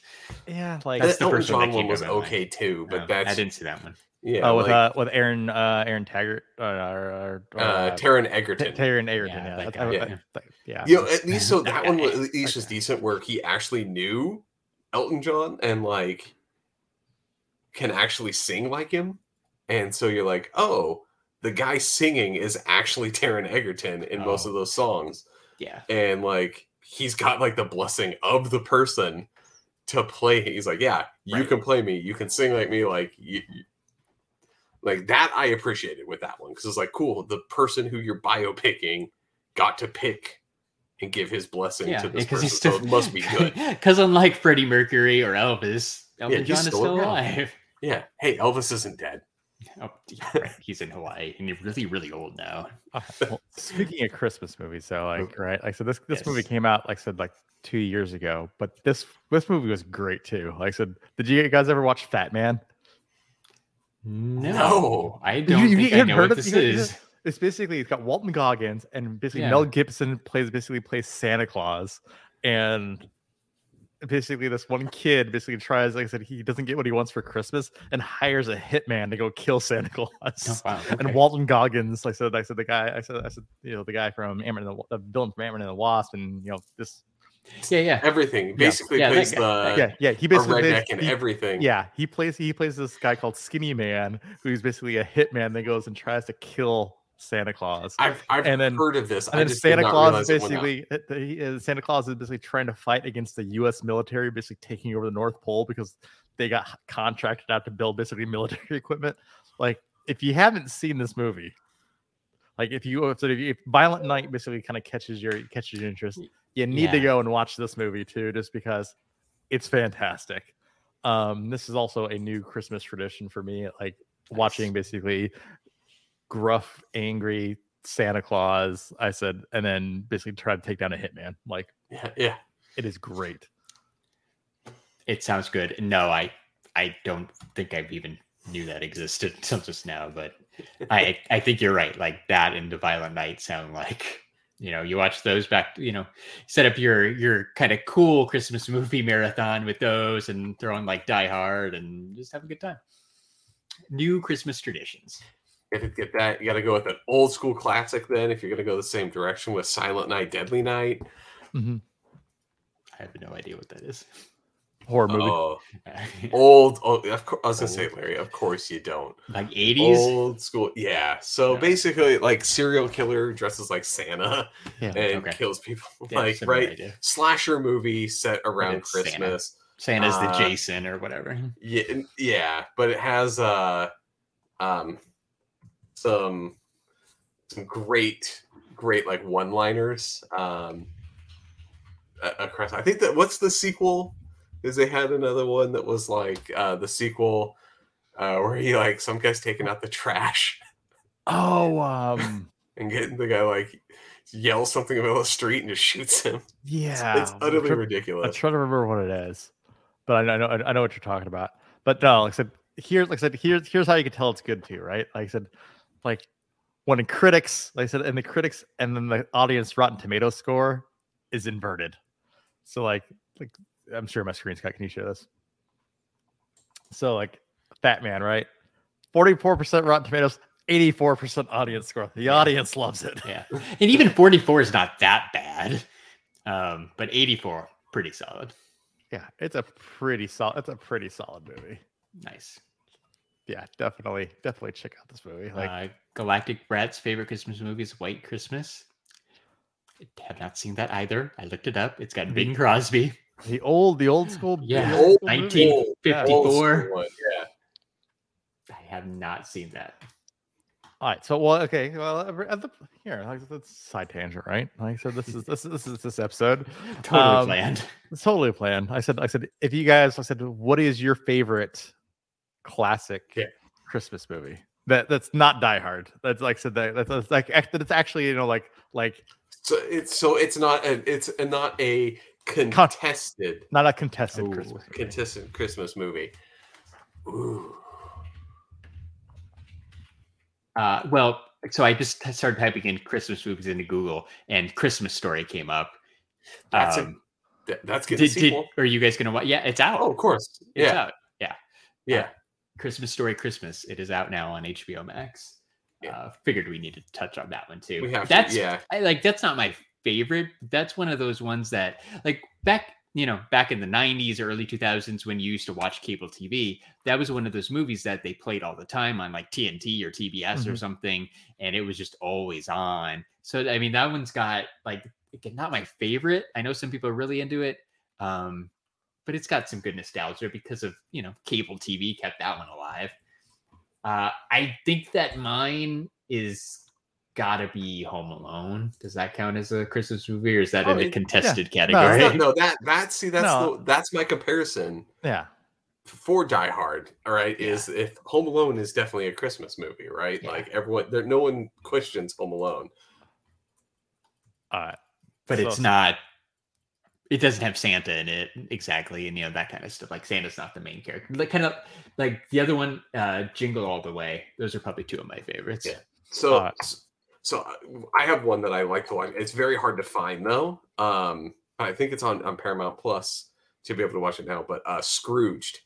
yeah, like That's the the first one John one was my mind. okay too, but Uh, that's I didn't see that one. yeah, uh, with like, uh with Aaron uh Aaron Taggart uh, or, or, uh, uh, Taron Ta- Egerton. Taron Egerton. Yeah, Yeah, that I- yeah. I- I- yeah. you know, at least so That one was at least That was decent where he actually knew Elton John and like can actually sing like him, and so you're like, oh, the guy singing is actually Taron Egerton in most Oh. of those songs, Yeah. and like he's got like the blessing of the person to play. He's like, yeah, you Right. can play me, you can sing like me, like you. you- like that, I appreciated with that one because it's like cool. The person who you're biopicking got to pick and give his blessing Yeah, to this because person, he's still so it must be good. Because unlike Freddie Mercury or Elvis, Elton he's John is still still around. alive. Yeah. Hey, Elvis isn't dead. Oh, yeah, right. He's in Hawaii and he's really, really old now. Well, speaking of Christmas movies, so like right, like so this this movie came out like I said like two years ago, but this this movie was great too. Like I said, did you guys ever watch Fatman? No, No. I don't you- think you I haven't know heard what of- this you- you- is. It's basically it's got Walton Goggins and basically Yeah. Mel Gibson plays basically plays Santa Claus, and basically this one kid basically tries like I said he doesn't get what he wants for Christmas and hires a hitman to go kill Santa Claus. Oh, wow. And okay. Walton Goggins, like I said, I said the guy, I said, I said, you know, the guy from Ant-Man and the, the villain from Ant-Man and the Wasp, and you know, this, yeah, yeah. Everything basically Yeah, plays guy- the yeah, yeah, he basically, plays, and he- everything. yeah, he plays, he plays this guy called Skinny Man, who's basically a hitman that goes and tries to kill Santa Claus. I've I've And then- heard of this. and then Santa Claus is it went out. basically uh, he- Santa Claus is basically trying to fight against the U.S. military, basically taking over the North Pole because they got contracted out to build basically military equipment. Like, if you haven't seen this movie, like if you if, if, you- if Violent Night basically kind of catches your catches your interest, you need to go and watch this movie too, just because it's fantastic. Um, this is also a new Christmas tradition for me, like watching basically gruff, angry Santa Claus. I said, and then basically try to take down a hitman. Like Yeah, yeah. it is great. It sounds good. No, I, I don't think I've even knew that existed until just now. But I, I think you're right. Like that and the Violent Night sound like, you know, you watch those back. You know, set up your your kind of cool Christmas movie marathon with those, and throw on like Die Hard, and just have a good time. New Christmas traditions. You have to get that. You got to go with an old school classic. Then, if you're going to go the same direction with Silent Night, Deadly Night. Mhm. I have no idea what that is. Horror movie. Oh, old. Oh, of course. I was going to say, Larry. Of course you don't. like 80s. Old school. Yeah. So Yeah. basically, like serial killer dresses like Santa Yeah. and Okay. kills people. Yeah, like right. idea. Slasher movie set around it's Santa. Christmas. Santa's the Uh, Jason or whatever. Yeah, yeah, but it has uh um some some great great like one-liners um across I think that what's the sequel is they had another one that was like uh the sequel uh where he like some guy's taking out the trash Oh, um, and getting the guy like yells something in the middle of the street and just shoots him. yeah. it's I'm utterly try- I'm trying to remember what it is, but I know, I know, I know what you're talking about. But no, like I said, here's like I said, here's here's how you can tell it's good too, right? Like I said, like when critics, like I said, and the critics and then the audience Rotten Tomato score is inverted. So like, like I'm sure my screen's got. Can you share this? So like, Fatman, right? Forty-four percent Rotten Tomatoes, eighty-four percent audience score. The audience loves it. Yeah. And even 44 is not that bad. Um, but 84, pretty solid. Yeah, it's a pretty solid. It's a pretty solid movie. Nice. Yeah, definitely, definitely check out this movie. Like, uh, Galactic Brat's favorite Christmas movie is White Christmas. I have not seen that either. I looked it up. It's got Bing Crosby. the old, the old school, Yeah, old school 19 movie. Yeah. 50. Old 54. Yeah. I have not seen that. All right, so well, okay, well, at at the, here, like that's side tangent, right? Like I said, this is this is this is this episode. Totally Um, planned. It's totally planned. I said, I said, if you guys, I said, what is your favorite classic Yeah. Christmas movie? That that's not Die Hard. That's like said that that's, that's like act- that it's actually you know like like So it's so it's not a it's a, not a contested not a contested Ooh, Christmas. movie. contested Christmas movie. Ooh. Uh, well, so I just started typing in Christmas movies into Google, and Christmas Story came up. That's a- Um, Th- that's getting a did, did, sequel. are you guys gonna watch? Yeah, it's out. oh, of course. it's Yeah. out. Yeah. Christmas Story Christmas. It is out now on HBO Max. Yeah. Uh, figured we needed to touch on that one too. We have that's to. Yeah. I like that's not my favorite. That's one of those ones that like back you know, back in the 90s, early 2000s, when you used to watch cable TV, that was one of those movies that they played all the time on like TNT or TBS or Mhm. something. And it was just always on. So, I mean, that one's got like, not my favorite. I know some people are really into it. Um, but it's got some good nostalgia because of, you know, cable TV kept that one alive. Uh, I think that mine is gotta be Home Alone. Does that count as a Christmas movie or is that Oh, in a contested That's category? not- no, that that see that's No. the, that's my comparison Yeah. for Die Hard. All right, is if Home Alone is definitely a Christmas movie, right? Yeah. Like everyone, there, no one questions Home Alone. All right. but So- it's not it doesn't have santa in it exactly and you know that kind of stuff like santa's not the main character like kind of like the other one uh jingle all the way those are probably two of my favorites Yeah. So, Uh, so uh, I have one that I like to watch. It's very hard to find though. Um, I think it's on on Paramount Plus to be able to watch it now. But uh, Scrooged,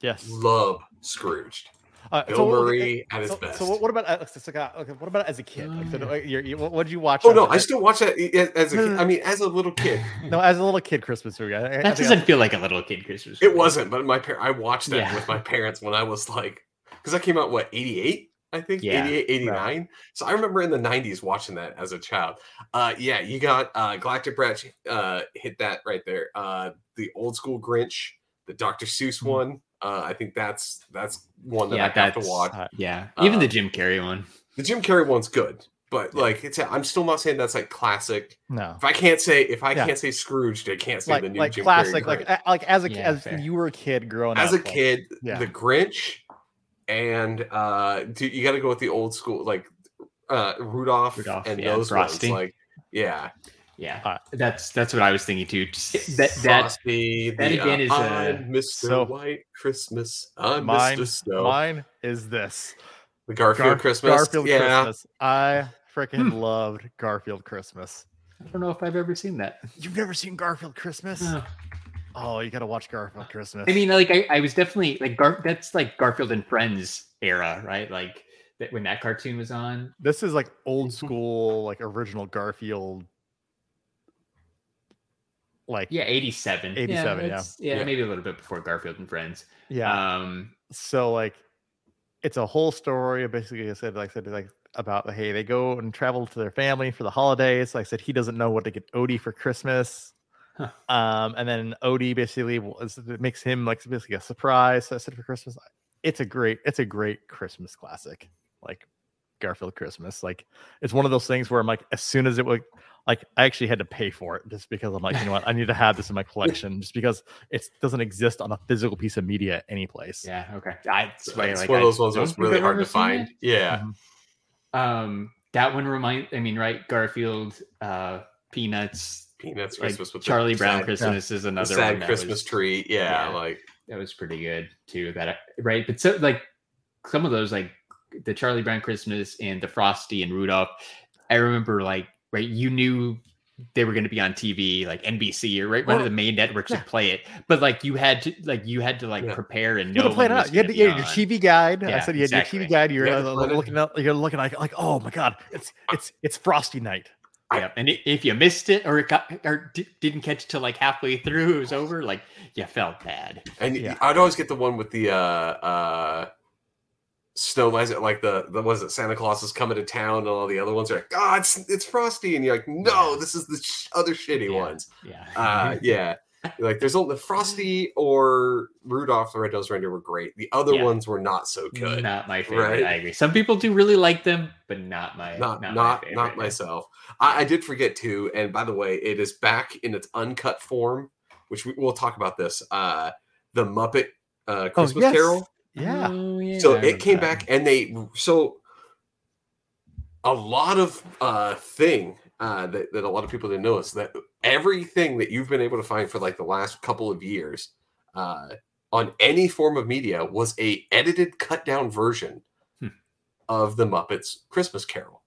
Yes. love Scrooged. Uh, Bill so what- Murray at his so, best. so what- what about uh, so, so, okay, what about as a kid? Like, so, Oh, uh, you're, you, what did you watch? Oh no, I still watch that as a kid. no, no. I mean, as a little kid, no as a little kid Christmas movie. I, I- I that doesn't I- feel like a little kid christmas it wasn't. But my par- I watched that Yeah. with my parents when I was like, because that came out what eighty eight. I think Yeah, 88, 89. So I remember in the 90s watching that as a child. Uh yeah, you got uh Galactic Bratch uh hit that right there. Uh the old school Grinch, the Dr. Seuss Mhm. one. Uh I think that's that's one that Yeah, I have to watch. Uh, yeah even the Uh, jim carrey one The Jim Carrey one's good, but Yeah. like it's I'm still not saying that's like classic. no. If I can't say if I Yeah. can't say Scrooge, I can't say Like the new like Jim classic, Carrey like Grinch. like as a Yeah, as fair. you were a kid growing up. as up. a like- kid, yeah. the Grinch and uh dude, you got to go with the old school like uh Rudolph, Rudolph, and yeah, those Frosty. ones like yeah yeah Uh, that's that's what i was thinking too Just that that Frosty, that again is, uh, uh, I'm Mr. so- White Christmas I'm mine, Mr. Snow mine is this the Garfield Gar- Christmas Garfield yeah Christmas. I freaking Hmm. loved Garfield Christmas. i don't know if i've ever seen that You've never seen Garfield Christmas? No. Oh, you gotta watch Garfield Christmas. I mean, like I, I was definitely like Gar- that's like Garfield and Friends era, right? Like that when that cartoon was on. this is like old school, like original Garfield. Like Yeah, eighty seven. 87, yeah. it's- yeah, Yeah. maybe a little bit before Garfield and Friends. yeah. Um, so like it's a whole story basically i said like I said like about hey they go and travel to their family for the holidays like i said he doesn't know what to get odie for christmas Huh. um and then odie basically was, it makes him like basically a surprise so i said for christmas it's a great it's a great christmas classic like garfield christmas like it's one of those things where i'm like as soon as it would like i actually had to pay for it just because i'm like you know what i need to have this in my collection just because it doesn't exist on a physical piece of media anyplace yeah, okay. I, that's it's like, one of those ones that's really hard to find it. yeah Mhm. Um, that one reminds. I mean, right? Garfield, uh, Peanuts, Peanuts like Christmas with the Charlie Brown sad- Christmas is another sad Christmas was, tree yeah, yeah. like that was pretty good too. That right, but so like some of those like the Charlie Brown Christmas and the Frosty and Rudolph. I remember like right, you knew they were going to be on TV, like NBC or right one of the main networks yeah. would play it, but like you had to like you had to like Yeah. prepare and You know to plan it when was out. You had, gonna to, you had your. TV guide. I said you had exactly. your TV guide. You're You uh, to plan it. looking up. You're looking like, like, oh my god, it's it's it's Frosty night. Yeah, and if you missed it or it got or di- didn't catch till like halfway through, it was over. Like you felt bad. And Yeah. I'd always get the one with the uh uh snow is it like the the was it Santa Claus is coming to town and all the other ones are like, God, it's, it's Frosty, and you're like, no, Yeah. this is the sh- other shitty Yeah. ones. Yeah, Uh yeah. You're like there's only Frosty or Rudolph the Red-Nosed Reindeer were great. The other Yeah. ones were not so good. not my favorite. Right. I agree. Some people do really like them, but not my not not not my not, myself. I, I did forget to, and by the way, it is back in its uncut form, which we, we'll talk about this. Uh the Muppet uh Christmas yes. Carol. Yeah. Oh, yeah, so it came that. back and they so a lot of uh thing uh that, that a lot of people didn't know is that everything that you've been able to find for like the last couple of years uh on any form of media was a edited cut down version Hmm. of the muppets christmas carol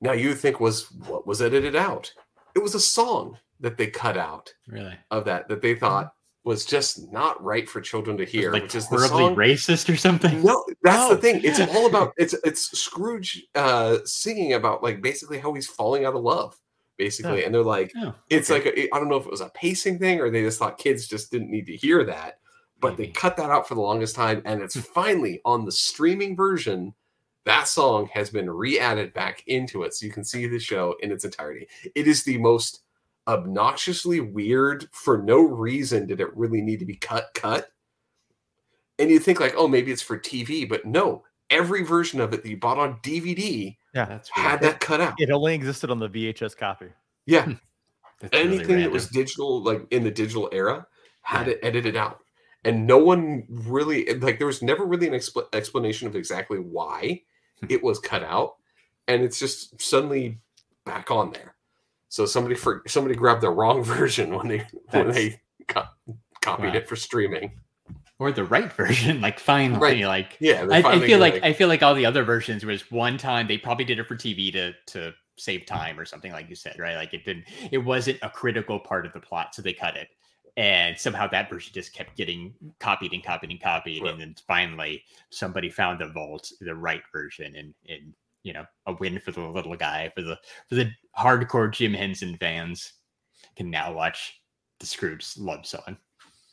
now you think was what was edited out it was a song that they cut out Really, of that that they thought was just not right for children to hear like which is the horribly song racist or something. no, that's the thing. It's all about it's it's Scrooge uh singing about like basically how he's falling out of love basically, and they're like, Oh, it's okay. like I I don't know if it was a pacing thing or they just thought kids just didn't need to hear that, but they cut that out for the longest time, and it's finally on the streaming version. That song has been re-added back into it, so you can see the show in its entirety. It is the most obnoxiously weird. For no reason did it really need to be cut. Cut, and you think like, oh, maybe it's for TV, but no. Every version of it that you bought on DVD Yeah, That's weird. had that cut out. it only existed on the VHS copy. Yeah, That's really anything that was digital like in the digital era had Yeah. it edited out and no one really like there was never really an expl- explanation of exactly why Hmm. it was cut out and it's just suddenly back on there so somebody for somebody grabbed the wrong version when they when they co- copied Wow. it for streaming or the right version. Like finally, Right. like yeah I, I feel were like, I feel like all the other versions was one time they probably did it for TV to to save time or something like you said, right? Like it didn't it wasn't a critical part of the plot, so they cut it. And somehow that version just kept getting copied and copied and copied. Right. And then finally somebody found the vault, the right version, and and you know, a win for the little guy, for the for the hardcore Jim Henson fans can now watch the Scrooge love song.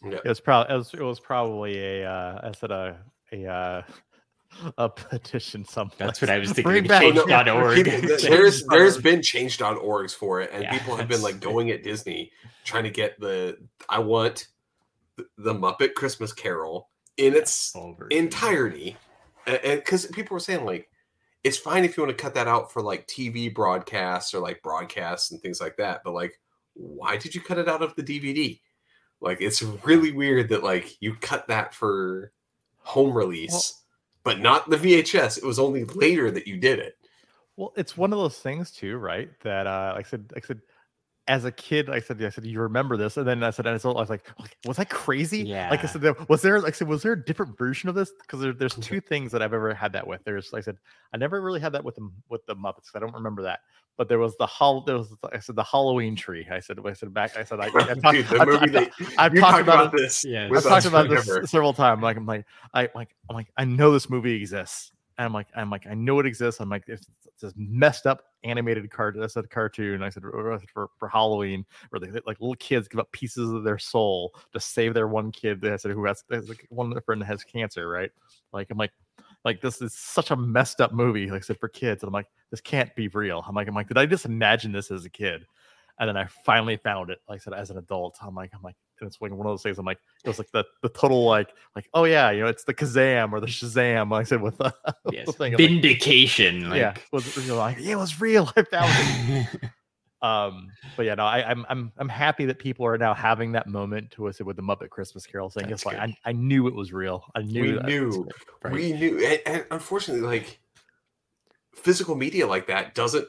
It was probably it was, it was probably a uh, I said a a uh, a petition something. That's what I was thinking. Bring of back change no, dot org. There's there's been change.orgs for it and Yeah, people have been like going at disney trying to get the i want th- the muppet christmas carol in its entirety and because people were saying like it's fine if you want to cut that out for like tv broadcasts or like broadcasts and things like that but like why did you cut it out of the dvd like it's really weird that like you cut that for home release but not the vhs it was only later that you did it Well, it's one of those things too, right? That uh, like I said, like I said, as a kid, I said, I said, you remember this, and then I said, and so I was like, was I crazy? Yeah. Like I said, was there, like I said, was there a different version of this? Because there, there's two things that I've ever had that with. There's, like I said, I never really had that with the with the Muppets. I don't remember that. But there was the hol, there was, I said, the Halloween tree. I said, I said back, I said, I, I talked, Dude, the I, movie that I've talked about, about this Yeah. I've talked about this several times. Like I'm like I like I'm like I know this movie exists. And I'm like I'm like I know it exists. I'm like it's, this messed up animated card. I said cartoon. I said for, for Halloween where they like little kids give up pieces of their soul to save their one kid. That I said who has, has like, one of their friend that has cancer. Right? Like I'm like like this is such a messed up movie. Like I said for kids. And I'm like this can't be real. I'm like I'm like did I just imagine this as a kid? And then I finally found it. Like I said as an adult. I'm like I'm like and it's like one of those things. I'm like, it was like the the total like like oh yeah, you know, it's the Kazam or the Shazam. Like I said with the, Yes. the thing. Like, Vindication. Like, yeah, was you know, like yeah, it was real. I found it. Um, but yeah, no, I, I'm I'm I'm happy that people are now having that moment to us with the Muppet Christmas Carol thing. That's "Yes, like. I, I knew it was real. I knew we that." knew Right. we knew and, and unfortunately like physical media like that doesn't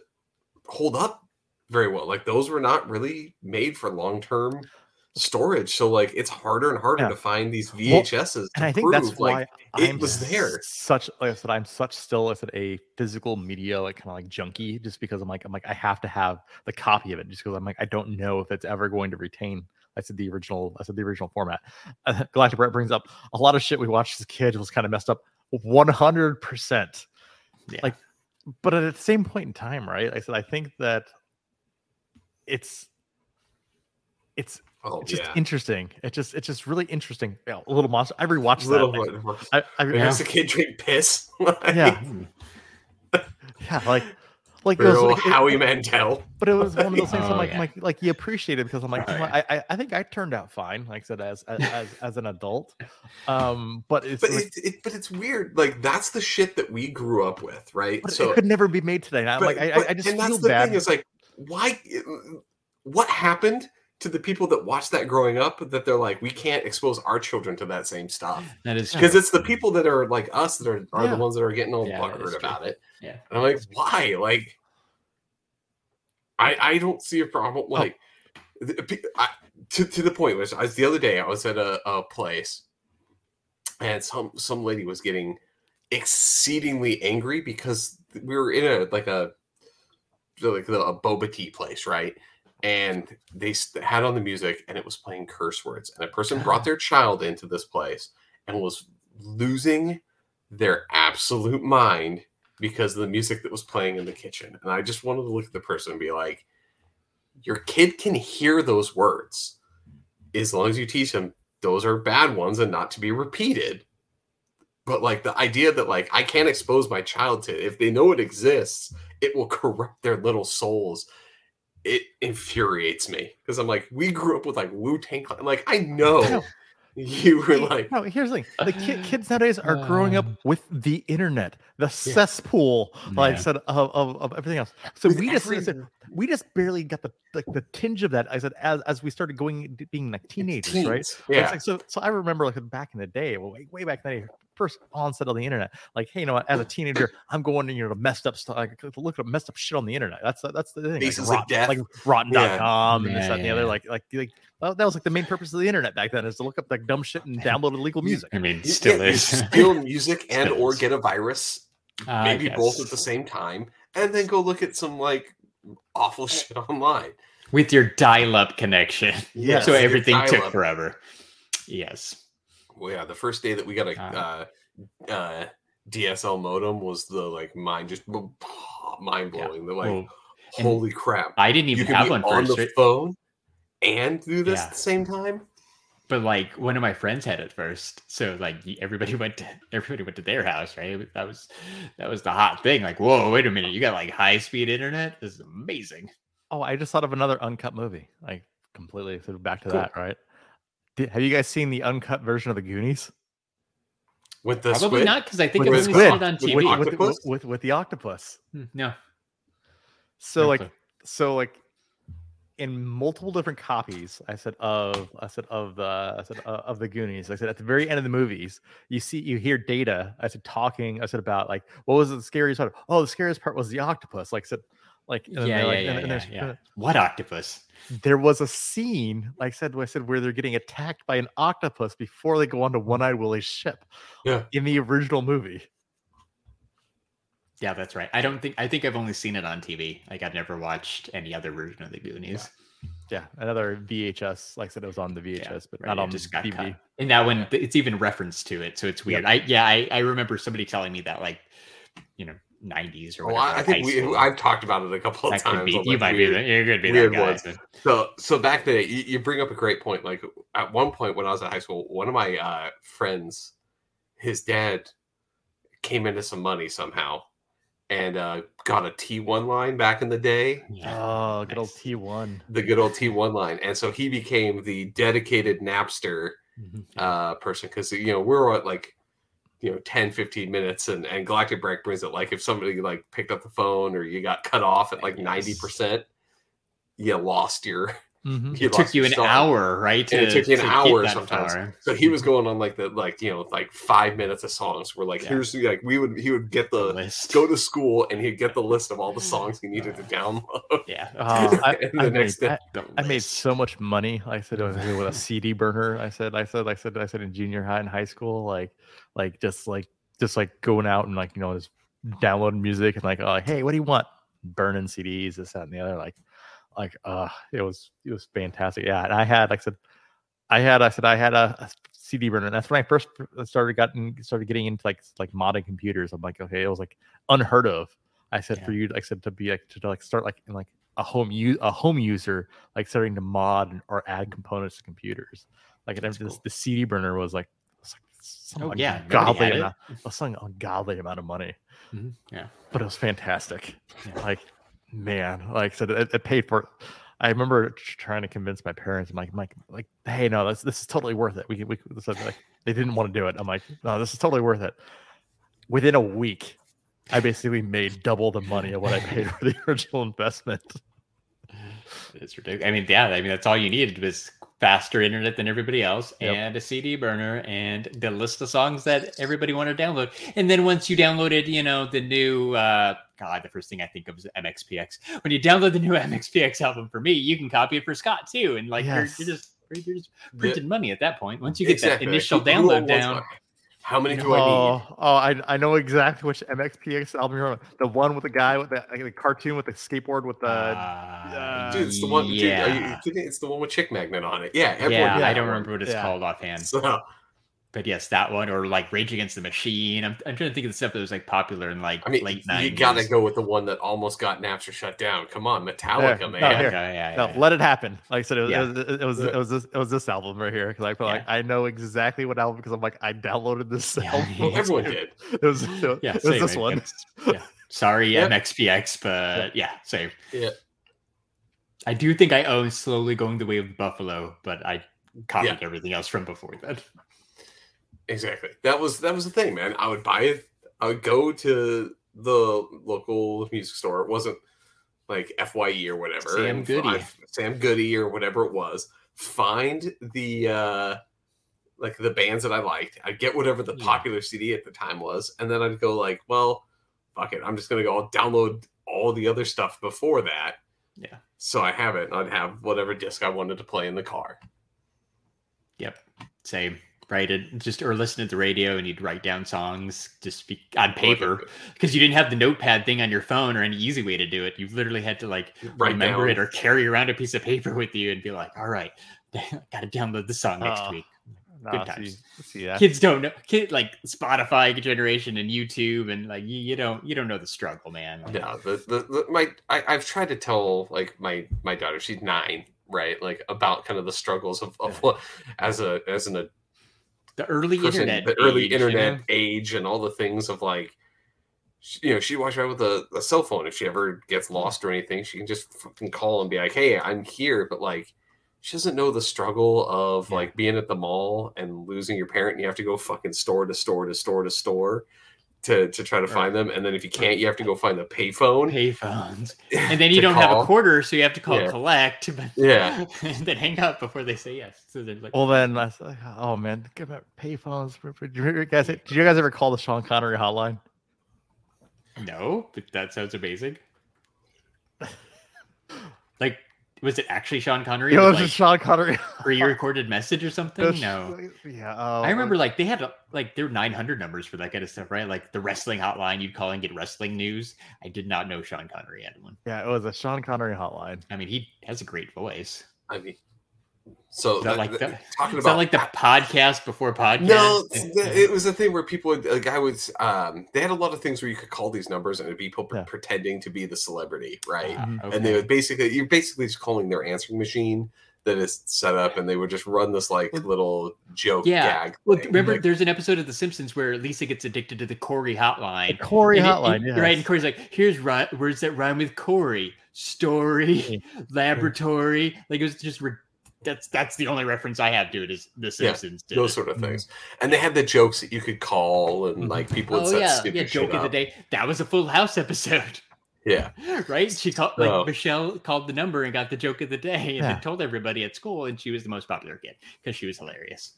hold up very well like those were not really made for long-term storage so like it's harder and harder Yeah. to find these Well, vhs's and I think that's prove, why like I'm it was there Such like I said, I'm such still I said a physical media like kind of like junkie, just because I'm like I'm like I have to have the copy of it, just because I'm like I don't know if it's ever going to retain. I said the original. I said the original format. Uh, Galactic Brett brings up a lot of shit we watched as a kid was kind of messed up. 100. percent Like, but at the same point in time, right? I said I think that it's it's oh it's just yeah interesting. It's just it's just really interesting. Yeah, a little monster. I rewatched little that. like, I, I, I- has the kid drink piss Like, yeah, yeah, like like it old like, it- howie mandel but it was one of those things. I'm Oh, like, yeah. like, like you appreciate it because I'm like, Oh, I, I, I think I turned out fine. Like I said, as as as, an adult, um, but it's but like, it, it but it's weird like that's the shit that we grew up with right so it could never be made today. And I'm But- like, I, but- I, I just and feel that's the bad. thing is like why what happened to the people that watched that growing up that they're like we can't expose our children to that same stuff That is because it's the people that are like us that are, are Yeah. the ones that are getting all Yeah, that is butthurt true. about it Yeah. and i'm like why like i i don't see a problem Oh. like the- I, to, to the point which I was the other day i was at a, a place and some some lady was getting exceedingly angry because we were in a like a like a uh, boba tea place right and they had on the music and it was playing curse words and a person brought their child into this place and was losing their absolute mind because of the music that was playing in the kitchen and i just wanted to look at the person and be like your kid can hear those words as long as you teach them those are bad ones and not to be repeated. But like the idea that like I can't expose my child to it. if they know it exists, it will corrupt their little souls. It infuriates me because I'm like, we grew up with like Wu Tang, Clan. like I know No. you were Hey, like, no, here's the thing: the ki- kids nowadays are growing up Uh. with the internet, the cesspool, like I Yeah. said, of, of, of everything else. So with we just every- said, we just barely got the like the tinge of that. I said as as we started going being like teenagers, right? teens. Like, it's Yeah, like, so so I remember like back in the day, well, way, way back in the day, first onset of the internet. Like, hey, you know what? As a teenager, I'm going to you know to messed up stuff, like to look at messed up shit on the internet. That's that's the thing. Faces like, rot, death. like rotten.com and Yeah, this that, and the yeah, other. Like like like that that was like the main purpose of the internet back then is to look up like dumb shit and download illegal music. I mean, You- still yeah, is. steal music and Still or is. get a virus, I maybe both at the same time, and then go look at some like awful shit online. with your dial-up connection. Yeah, so everything took forever. Yes. Well, yeah, the first day that we got a Uh. uh, uh, DSL modem was the like mind just mind blowing. The like, Well, holy crap! I didn't You even can have be one on first, the right? phone and do this Yeah. at the same time. but like one of my friends had it first. So like everybody went to everybody went to their house, right? That was that was the hot thing. Like, whoa, wait a minute, you got like high speed internet? This is amazing. Oh, I just thought of another uncut movie. Like completely sort of back to Cool. that, right? Did, have you guys seen the uncut version of the Goonies? With the Probably squid? not because I think With I've the only seen squid, on TV. With, With with, with, with, with the octopus. Hmm, no, So no like clue. so like in multiple different copies i said of i said of the i said uh, of the goonies i said at the very end of the movies you see you hear data i said talking i said about like what was the scariest part oh the scariest part was the octopus like I said like and yeah, yeah, like- yeah, and- and yeah, yeah. What octopus? there was a scene like I said I said where they're getting attacked by an octopus before they go onto one-eyed willie's ship Yeah. in the original movie Yeah, that's right. I don't think I think I've only seen it on TV. Like I've never watched any other version of the Goonies. yeah another vhs like i said it was on the vhs Yeah, but right, not it on just got dvd cut. And that one, it's even referenced to it, so it's weird. I yeah, I, I remember somebody telling me that like, you know, nineties or whatever. I, I like think we, I've talked about it a couple of that could times. be. on, You like, might weird- be. The, you could be weird that guy. ones. so- So, so back then, you, you bring up a great point. Like at one point when I was in high school, one of my uh, friends, his dad, came into some money somehow, and uh, got a T one line back in the day, Yeah. oh good old t1 the good old T one line, and so he became the dedicated Napster Mhm. uh, person because you know we're at like you know 10 15 minutes and, and galactic break brings it like if somebody like picked up the phone or you got cut off at like Yes. 90 percent you lost your Mhm. It took you an song. hour, right? And it took you an hour sometimes. far. so he was going on like the like you know like five minutes of songs where like Yeah. here's like we would he would get the list. go to school and he'd get the list of all the songs he needed to download Yeah. Oh, I, And I the made, next day- I, I made so much money. I said over here with a CD burner. I said, I said, I said, I said in junior high and high school, like, like just like, just like going out and like you know just downloading music and like, oh, hey, what do you want? Burning CDs, this, that, and the other. Like, like, uh, it was, it was fantastic. Yeah, and I had, like I said, I had, I said, I had a, a CD burner. And that's when I first started gotten started getting into like like modding computers. I'm like, okay, it was like unheard of. I said for you, like I said to be like to like start like in like a home use a home user like starting to mod and- or add components to computers. Like That's this, cool. the CD burner was like, some Oh, yeah, ungodly amount, some ungodly amount of money, Mhm, Yeah. but it was fantastic. Yeah. Like, man, like I said, it, it paid for. I remember trying to convince my parents. I'm like, Mike, like, hey, no, this this is totally worth it. We we like they didn't want to do it. I'm like, no, this is totally worth it. Within a week, I basically made double the money of what I paid for the original investment. It's ridiculous. I mean, yeah, I mean that's all you needed was faster internet than everybody else Yep. and a CD burner and the list of songs that everybody wanted to download. And then once you downloaded, you know, the new uh God, the first thing I think of is MXPX. When you download the new MXPX album for me, you can copy it for Scott too. And like Yes. you're, you're just you're just printing money at that point. Once you get Exactly, that initial download down. what? How many do i Oh, need oh, I, I know exactly which MXPX album you're on. The one with the guy with the, like, the cartoon with the skateboard with the. uh, dude it's the one dude, are you yeah. it's the one with chick magnet on it yeah everyone yeah, knew I don't remember what it's Yeah. called offhand. so But but yes, that one or like Rage Against the Machine. I'm, I'm trying to think of the stuff that was like popular in like I mean, late you 90s. gotta go with the one that almost got Napster shut down. Come on, Metallica, There. man. Oh, no, okay, yeah, No, yeah. let it happen. Like I said, it was Yeah. it was it was, it was, this, it was this album right here because I feel like I know exactly what album because I'm like I downloaded this Yeah. album. Well, everyone did. It was it Yeah, was this I one. yeah. Sorry, Yep. MXPX, but yeah, same. Yeah. I do think I own Slowly Going the Way of Buffalo, but I copied Yeah. everything else from before that. Exactly. That was that was the thing, man. I would buy it. I would go to the local music store. It wasn't like FYE or whatever. Sam Goody. Sam Goody or whatever it was. Find the uh like the bands that I liked. I'd get whatever the Yeah. popular CD at the time was, and then I'd go like, well, fuck it. I'm just gonna go I'll download all the other stuff before that. Yeah. So I have it. and I'd have whatever disc I wanted to play in the car. Yep, same. Right, it just or listen to the radio and you'd write down songs just speak on oh, paper because you didn't have the notepad thing on your phone or any easy way to do it. You literally had to like Write remember down. it or carry around a piece of paper with you and be like, "All right, got to download the song next Oh. week." Good see- times. see that. Kids don't know, kid like Spotify generation and YouTube and like you, you don't you don't know the struggle, man. Like, Yeah, the, the, the my I, I've tried to tell like my my daughter, she's nine, right? Like about kind of the struggles of, of what as a as an the early person, internet, the early age, you internet know? age, and all the things of like, you know, she walks around with a, a cell phone. If she ever gets lost or anything, she can just fucking call and be like, "Hey, I'm here," but like. She doesn't know the struggle of Yeah. like being at the mall and losing your parent. And you have to go fucking store to store to store to store to to try to Right. find them. And then if you can't, you have to go find the payphone. payphones, and then you don't have a quarter, so you have to call Yeah. collect, but Yeah. and then hang up before they say yes. So they're like, Well, then I said, oh man, give me payphones. for- for- Did you guys, did you guys ever call the Sean Connery hotline? no, but that sounds amazing. like, was it actually Sean Connery? It was a like, Sean Connery. pre-recorded message or something? Was- No. Yeah. Oh, I remember like they had like there were 900 numbers for that kind of stuff, right? Like the wrestling hotline, you'd call and get wrestling news. I did not know Sean Connery had one. Yeah, it was a Sean Connery hotline. I mean, he has a great voice. I mean, so Is that that- like that- the- talking Is about that like the podcast before podcast? no, it was a thing where people, would, a guy was, um, they had a lot of things where you could call these numbers and it'd be people Yeah. pretending to be the celebrity, right? Ah, And they would basically, you're basically just calling their answering machine that is set up, and they would just run this like little joke yeah. gag. Well, thing, remember, like- there's an episode of The Simpsons where Lisa gets addicted to the Corey hotline. Corey And hotline. it- yeah. Right, and Corey's like, "Here's ri- words that rhyme with Corey: story, laboratory." Like it was just re- that's that's the only reference I have to it is The Simpsons. did those it. sort of things. And they had the jokes that you could call, and like people would Oh set yeah, stupid yeah. Joke of the day. That was a Full House episode, Yeah, right? She called like No. Michelle called the number and got the joke of the day, and Yeah. told everybody at school, and she was the most popular kid because she was hilarious.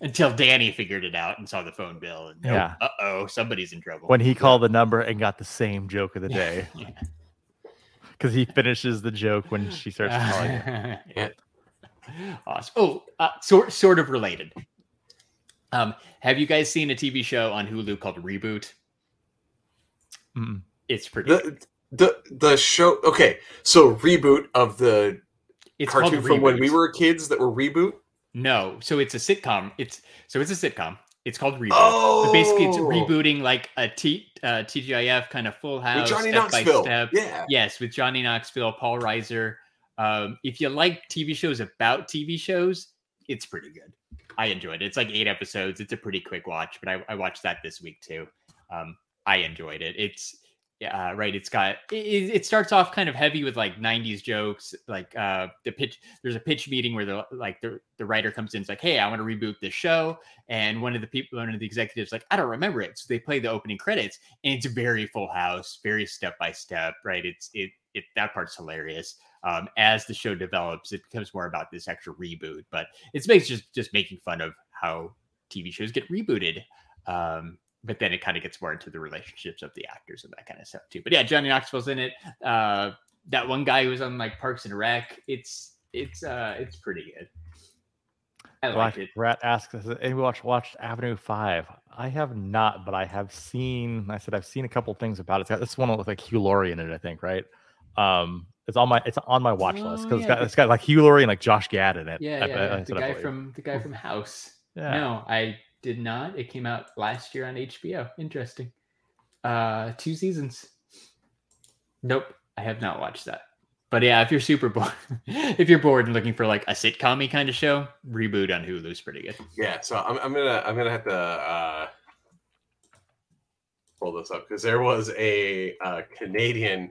Until Danny figured it out and saw the phone bill, and Yeah. uh oh, somebody's in trouble. when he called the number and got the same joke of the day Yeah. because he finishes the joke when she starts calling. yeah. Awesome. Oh, uh, sort sort of related. Um, have you guys seen a TV show on Hulu called Reboot? Mm. It's pretty. the the the show. Okay, so reboot of the It's cartoon from when we were kids that were reboot. No, so it's a sitcom. It's so it's a sitcom. It's called Reboot. But basically, it's Oh! rebooting like a T uh, TGIF kind of Full House, with Johnny step by step. Yeah, Yes, with Johnny Knoxville, Paul Reiser. Um, if you like TV shows about TV shows, it's pretty good. I enjoyed it. It's like eight episodes. It's a pretty quick watch, but I, I watched that this week too. Um, I enjoyed it. It's uh, right. It's got it, it starts off kind of heavy with like 90s jokes, like uh the pitch. There's a pitch meeting where the like the, the writer comes in, it's like, hey, I want to reboot this show. And one of the people, one of the executives, like, I don't remember it. So they play the opening credits, and it's very full house, very step by step, right? It's it it that part's hilarious. Um, as the show develops, it becomes more about this extra reboot, but it's just just making fun of how TV shows get rebooted. Um, but then it kind of gets more into the relationships of the actors and that kind of stuff too. But yeah, Johnny Knoxville's in it. Uh, that one guy who was on like Parks and Rec. It's it's uh it's pretty good. I like it. Rat asks, "Has anyone watched, watched Avenue Five? I have not, but I have seen. I said I've seen a couple things about it. It's got this one with like Hugh Laurie in it, I think, right? Um, it's on my it's on my watch list Oh, because yeah, it's got the- it's got like Hugh Laurie and like Josh Gad in it. Yeah, I- yeah, I- I the guy from the guy from House. Yeah. No, I did not. It came out last year on HBO. Interesting. Uh, two seasons. Nope, I have not watched that. But yeah, if you're super bored, if you're bored and looking for like a sitcom kind of show, reboot on Hulu is pretty good. Yeah, so I'm, I'm gonna I'm gonna have to uh, pull this up because there was a uh, Canadian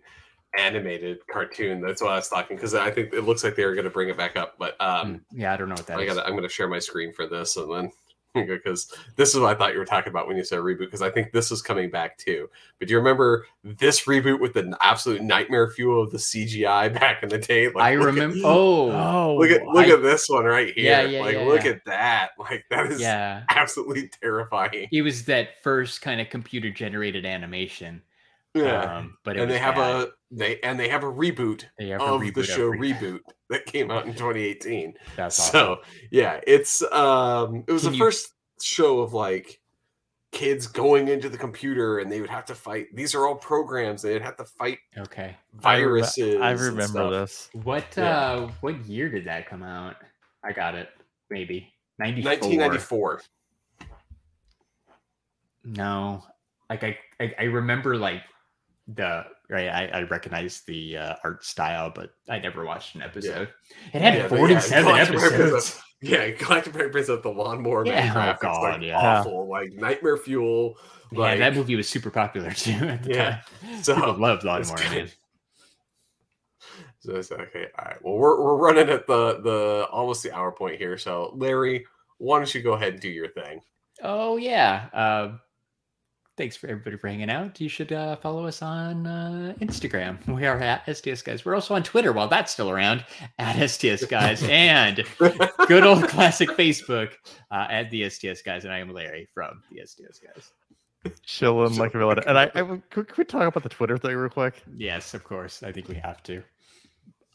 animated cartoon. That's what I was talking because I think it looks like they were gonna bring it back up. But um, Mm, yeah, I don't know what that I gotta, I'm gonna share my screen for this and then because this is what I thought you were talking about when you said reboot because I think this is coming back too. But do you remember this reboot with the absolute nightmare fuel of the CGI back in the day? Like, I look at- remember. Oh, Oh, Look at look I- at this one right here. Yeah, yeah, like yeah, look yeah. at that. Like that is yeah. absolutely terrifying. It was that first kind of computer generated animation. Yeah. Um, but it and was they have bad. a they and they have a reboot They have a of reboot the show Re- reboot that came out in 2018. That's awesome. So yeah, it's um it was Can the you- first show of like kids going into the computer and they would have to fight. These are all programs. They'd have to fight okay. I remem- viruses. I remember this. What Yeah. uh what year did that come out? I got it. Maybe. 94. 1994. No. Like I, I I remember like the right I, I recognize the uh, art style, but I never watched an episode. It had Yeah, but yeah, 47 Galactic episodes. Yeah, Galactic Fire Prince at the lawnmower Yeah, oh God, like yeah. awful, like nightmare fuel. Yeah, that movie was super popular too at the Yeah. time. So, People loved Lawnmower. Man. So it's okay. All right. Well, we're we're running at the the almost the hour point here. So Larry, why don't you go ahead and do your thing? Oh yeah. Uh, thanks for everybody for hanging out. You should uh, follow us on uh, Instagram. We are at STS Guys. We're also on Twitter while that's still around at STS Guys and good old classic Facebook uh, at the STS Guys. And I am Larry from the STS Guys. Chilling like a villain. And I, I could, could we talk about the Twitter thing real quick? Yes, of course. I think we have to.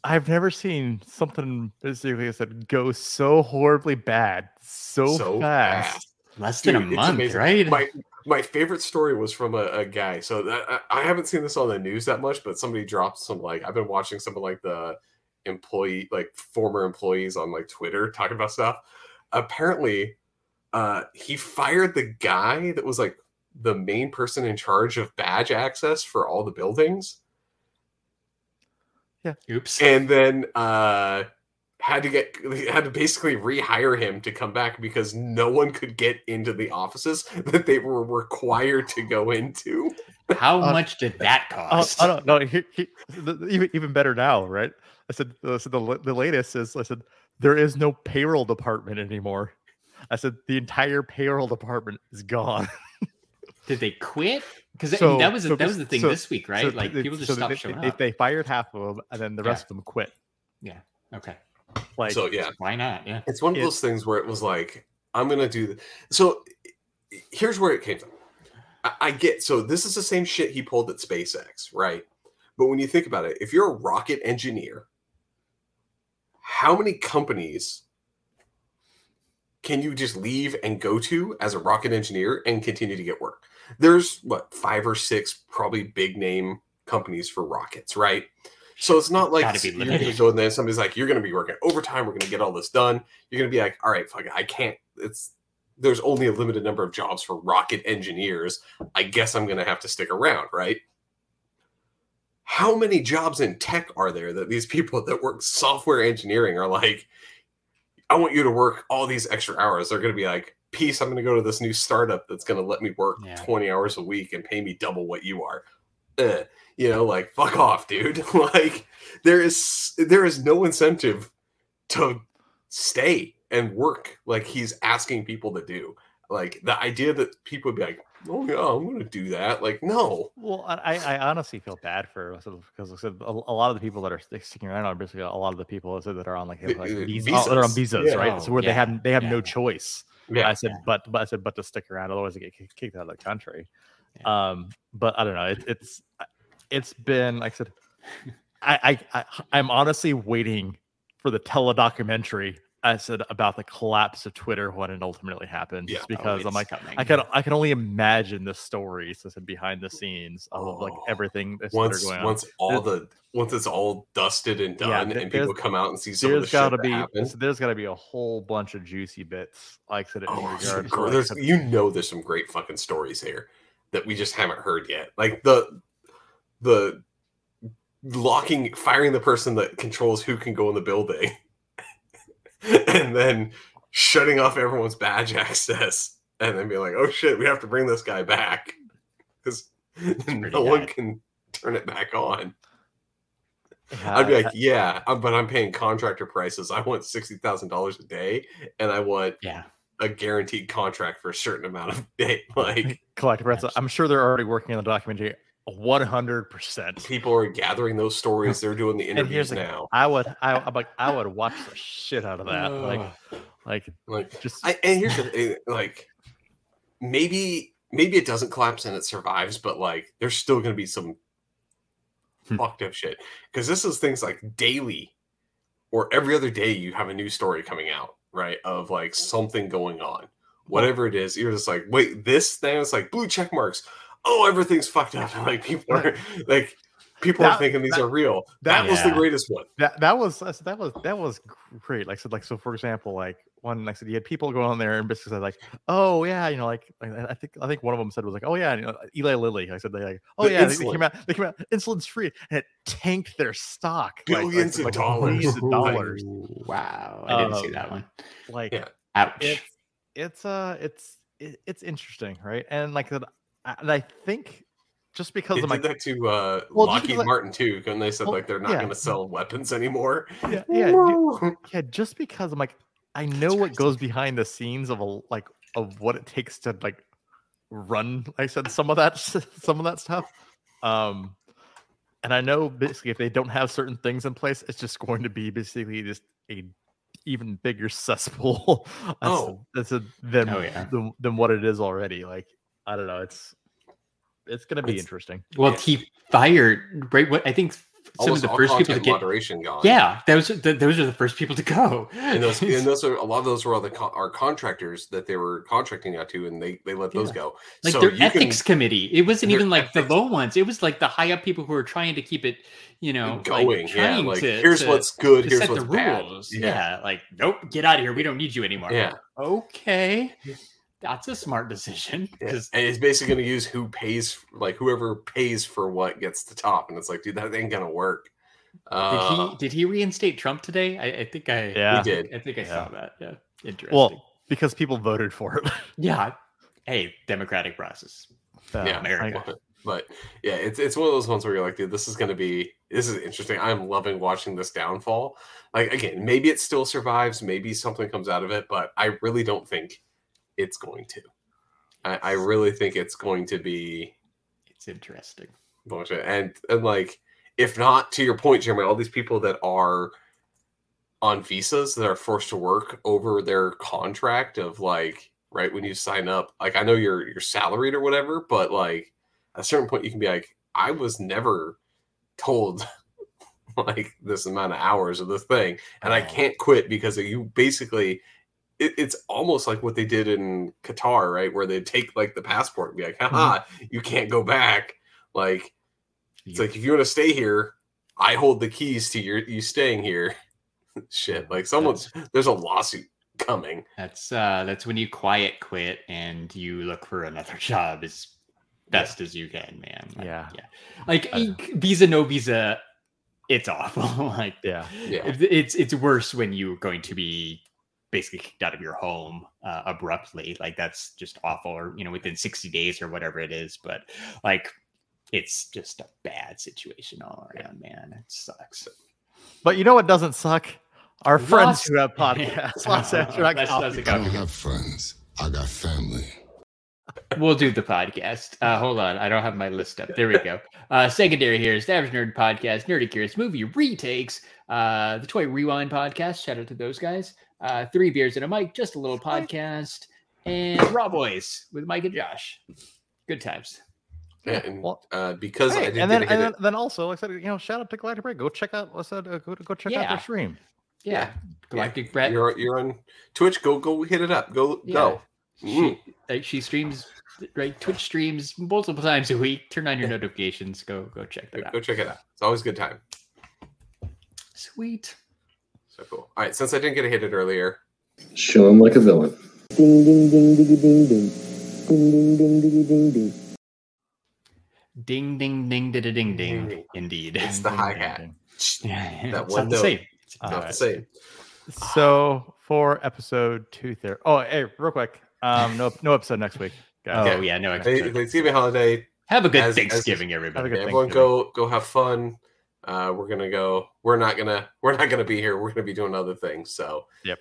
I've never seen something basically I said go so horribly bad so, fast. Less than a month, amazing. right? My my favorite story was from a, a guy. So that, I, I haven't seen this on the news that much, but somebody dropped some like I've been watching some of like the employee like former employees on like Twitter talking about stuff. Apparently, uh he fired the guy that was like the main person in charge of badge access for all the buildings. Yeah. Oops. and then uh had to get had to basically rehire him to come back because no one could get into the offices that they were required to go into. How Uh, much did that cost? I don't know. He, he, the, even even better now, right? I said, I said the, the latest is I said there is no payroll department anymore. I said the entire payroll department is gone. Did they quit? Because So- that was so that was the thing so- this week, right? So like they- people just so stopped they, showing they, up. they fired half of them, and then the Yeah. rest of them quit. Yeah. Okay, Like, so yeah, why not? Yeah. it's one of those things where it was like, I'm gonna do. th- So here's where it came from. I, I get so this is the same shit he pulled at SpaceX, right? But when you think about it, if you're a rocket engineer, how many companies can you just leave and go to as a rocket engineer and continue to get work? There's what five or six probably big name companies for rockets, right? So it's not like Gotta you're gonna go in there somebody's like, you're gonna be working overtime, we're gonna get all this done. You're gonna be like, all right, fuck it, I can't. It's there's only a limited number of jobs for rocket engineers. I guess I'm gonna have to stick around, right? How many jobs in tech are there that these people that work software engineering are like, I want you to work all these extra hours. They're going to be like, peace, I'm going to go to this new startup that's going to let me work Yeah. 20 hours a week and pay me double what you are. You know, like fuck off, dude. like there is there is no incentive to stay and work like he's asking people to do. Like the idea that people would be like, "Oh yeah, I'm going to do that." Like, no. Well, I, I I honestly feel bad for because I said a, a lot of the people that are sticking around are basically a lot of the people said that are on like, like uh, visas, oh, they're on visas. visas, Yeah. right? So where they have they have no choice. Yeah. I said, Yeah. but but I said, but to stick around, otherwise they get kicked out of the country. Yeah. Um, but I don't know. It, it's it's been like I said, I, I I I'm honestly waiting for the teledocumentary I said about the collapse of Twitter when it ultimately happened, Yeah. Oh, because I'm like, coming. I can I can only imagine the stories I said behind the scenes of like Oh, everything that's once going on. once all the once it's all dusted and Yeah, done there- and people come out and see some of the there's shit got to that be there's got to be a whole bunch of juicy bits, like I said, in Oh, regards like, you know there's some great fucking stories here that we just haven't heard yet. Like the the locking firing the person that controls who can go in the building and then shutting off everyone's badge access and then being like, oh shit, we have to bring this guy back because no one can turn it back on. yeah, I'd be like, yeah, um, but I'm paying contractor prices. I want sixty thousand dollars a day, and I want Yeah. a guaranteed contract for a certain amount of day. Like collective rights. I'm sure they're already working on the documentary 100. percent people are gathering those stories. They're doing the interviews the- now. I would, I, I'm like, I would watch the shit out of that. Like, like Like, just I, and here's the thing, like, maybe maybe it doesn't collapse and it survives, but like, there's still going to be some Hmm. fucked up shit because this is things like daily or every other day you have a new story coming out, right? Of like something going on, whatever it is. You're just like, wait, this thing is like blue check marks. Oh, everything's fucked up. And like people are like, people are thinking these that- are real. that- That, was the greatest one. that that was that was that was great. Like I said, like so for example, like one like I said, you had people going on there and basically said like, oh yeah, you know, like, like I think I think one of them said was like, oh yeah, you know, Eli Lilly. I said they like, oh The yeah, they, they came out they came out insulin's free and it tanked their stock like- like- Billions of like dollars. billions of dollars. Wow. I didn't see Um, that one. Like Yeah. Ouch. it's it's uh it's it, it's interesting, right? And like I said, I- and I think just because They of my did that to uh, Well, just Lockheed because Martin too, and they said Well, like they're not yeah. going to sell weapons anymore. yeah, yeah, ju- yeah, just because I'm like, I know what goes behind the scenes of a like of what it takes to like run. Like I said some of that some of that stuff. Um, and I know basically if they don't have certain things in place, it's just going to be basically just a even bigger cesspool. that's, Oh. that's a than, Oh, yeah. than than what it is already. Like I don't know, it's it's gonna be It's- interesting. Well, Yeah. he fired right. What I think some Almost of the first people to content get. moderation gone. Yeah, those are the, those are the first people to go. and those and those are a lot of those were all the co- our contractors that they were contracting out to, and they they let those Yeah. go. like so their you can ethics committee. It wasn't even like the low ones. It was like the high up people who were trying to keep it, you know, going, like, yeah. Like to, here's to- what's good, here's what's the bad. rules. Yeah. Yeah. like nope, get out of here. We don't need you anymore. Yeah. Okay, that's a smart decision Yeah. because And it's basically going to use who pays, like whoever pays for what gets the top, and it's like, dude, that ain't gonna work. did Uh, he did he reinstate Trump today? I, I think I Yeah. He did. I think I Yeah. saw that. Yeah, interesting. Well, because people voted for it. yeah. Hey, democratic process. Uh, Yeah, America. I- but yeah, it's it's one of those ones where you're like, dude, this is gonna be this is interesting. I'm loving watching this downfall. Like again, maybe it still survives, maybe something comes out of it, but I really don't think it's going to. I, I really think it's going to be It's interesting. bullshit. And and like, if not, to your point, Jeremy, all these people that are on visas that are forced to work over their contract of like right when you sign up like i know you're you're salaried or whatever but like at a certain point you can be like i was never told like this amount of hours of this thing and i can't quit because you basically it, it's almost like what they did in qatar right where they take like the passport and be like haha you can't go back like it's like if you want to stay here i hold the keys to your you staying here shit like someone's there's a lawsuit coming That's uh that's when you quiet quit and you look for another job as best as you can, man. Like, Yeah. yeah. Like I know. e- visa no visa, it's awful. like yeah. Yeah. it's it's worse when you're going to be basically kicked out of your home uh, abruptly. Like that's just awful, or you know, within 60 days or whatever it is. But like it's just a bad situation all around, man. It sucks. But you know what doesn't suck? Our friends who have podcasts. Lost Astronaut That's- that's a I don't have friends. I got family. We'll do the podcast. Uh, hold on, I don't have my list up. There we go. Uh, secondary here is the Average Nerd Podcast, Nerdy Curious Movie Retakes, uh, the Toy Rewind Podcast. Shout out to those guys. Uh, Three Beers and a Mic, just a little podcast, and Raw Boys with Mike and Josh. Good times. Yeah, and Well, uh, because I didn't and then, get and hit then, then also, like I said, you know, shout out to Galactic Break. Go check out. I said, uh, go go check out their stream. Yeah, Galactic Brett. You're you're on Twitch. Go go hit it up. Go go. Mm. She, like, she streams right Twitch streams multiple times a week. Turn on your notifications. Go go check that Go, out. go check it out. It's always a good time. Sweet. So cool. All right. Since I didn't get to hit it earlier, Show him like a villain. Ding ding ding ding ding. Ding ding ding ding ding. Ding ding ding da da ding Ding, ding. ding. Indeed. It's the hi-hat. Yeah, That it's one the note. same. It's not not the the same. So for episode two there. Oh, hey, real quick. Um, no, no episode next week. Oh Guys. Okay. yeah, no. Episode. Thanksgiving holiday. Have a good as- as- Thanksgiving, Have a everybody. good Everyone Thanksgiving. go go have fun. Uh, we're gonna go. We're not gonna. We're not gonna be here. We're gonna be doing other things. So yep.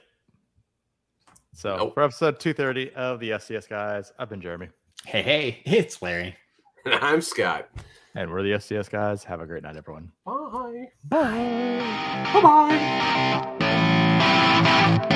So Nope. for episode 230 of the STS guys, I've been Jeremy. Hey, hey, it's Larry. I'm Scott. And we're the STS guys. Have a great night, everyone. Bye. Bye. Bye. Bye.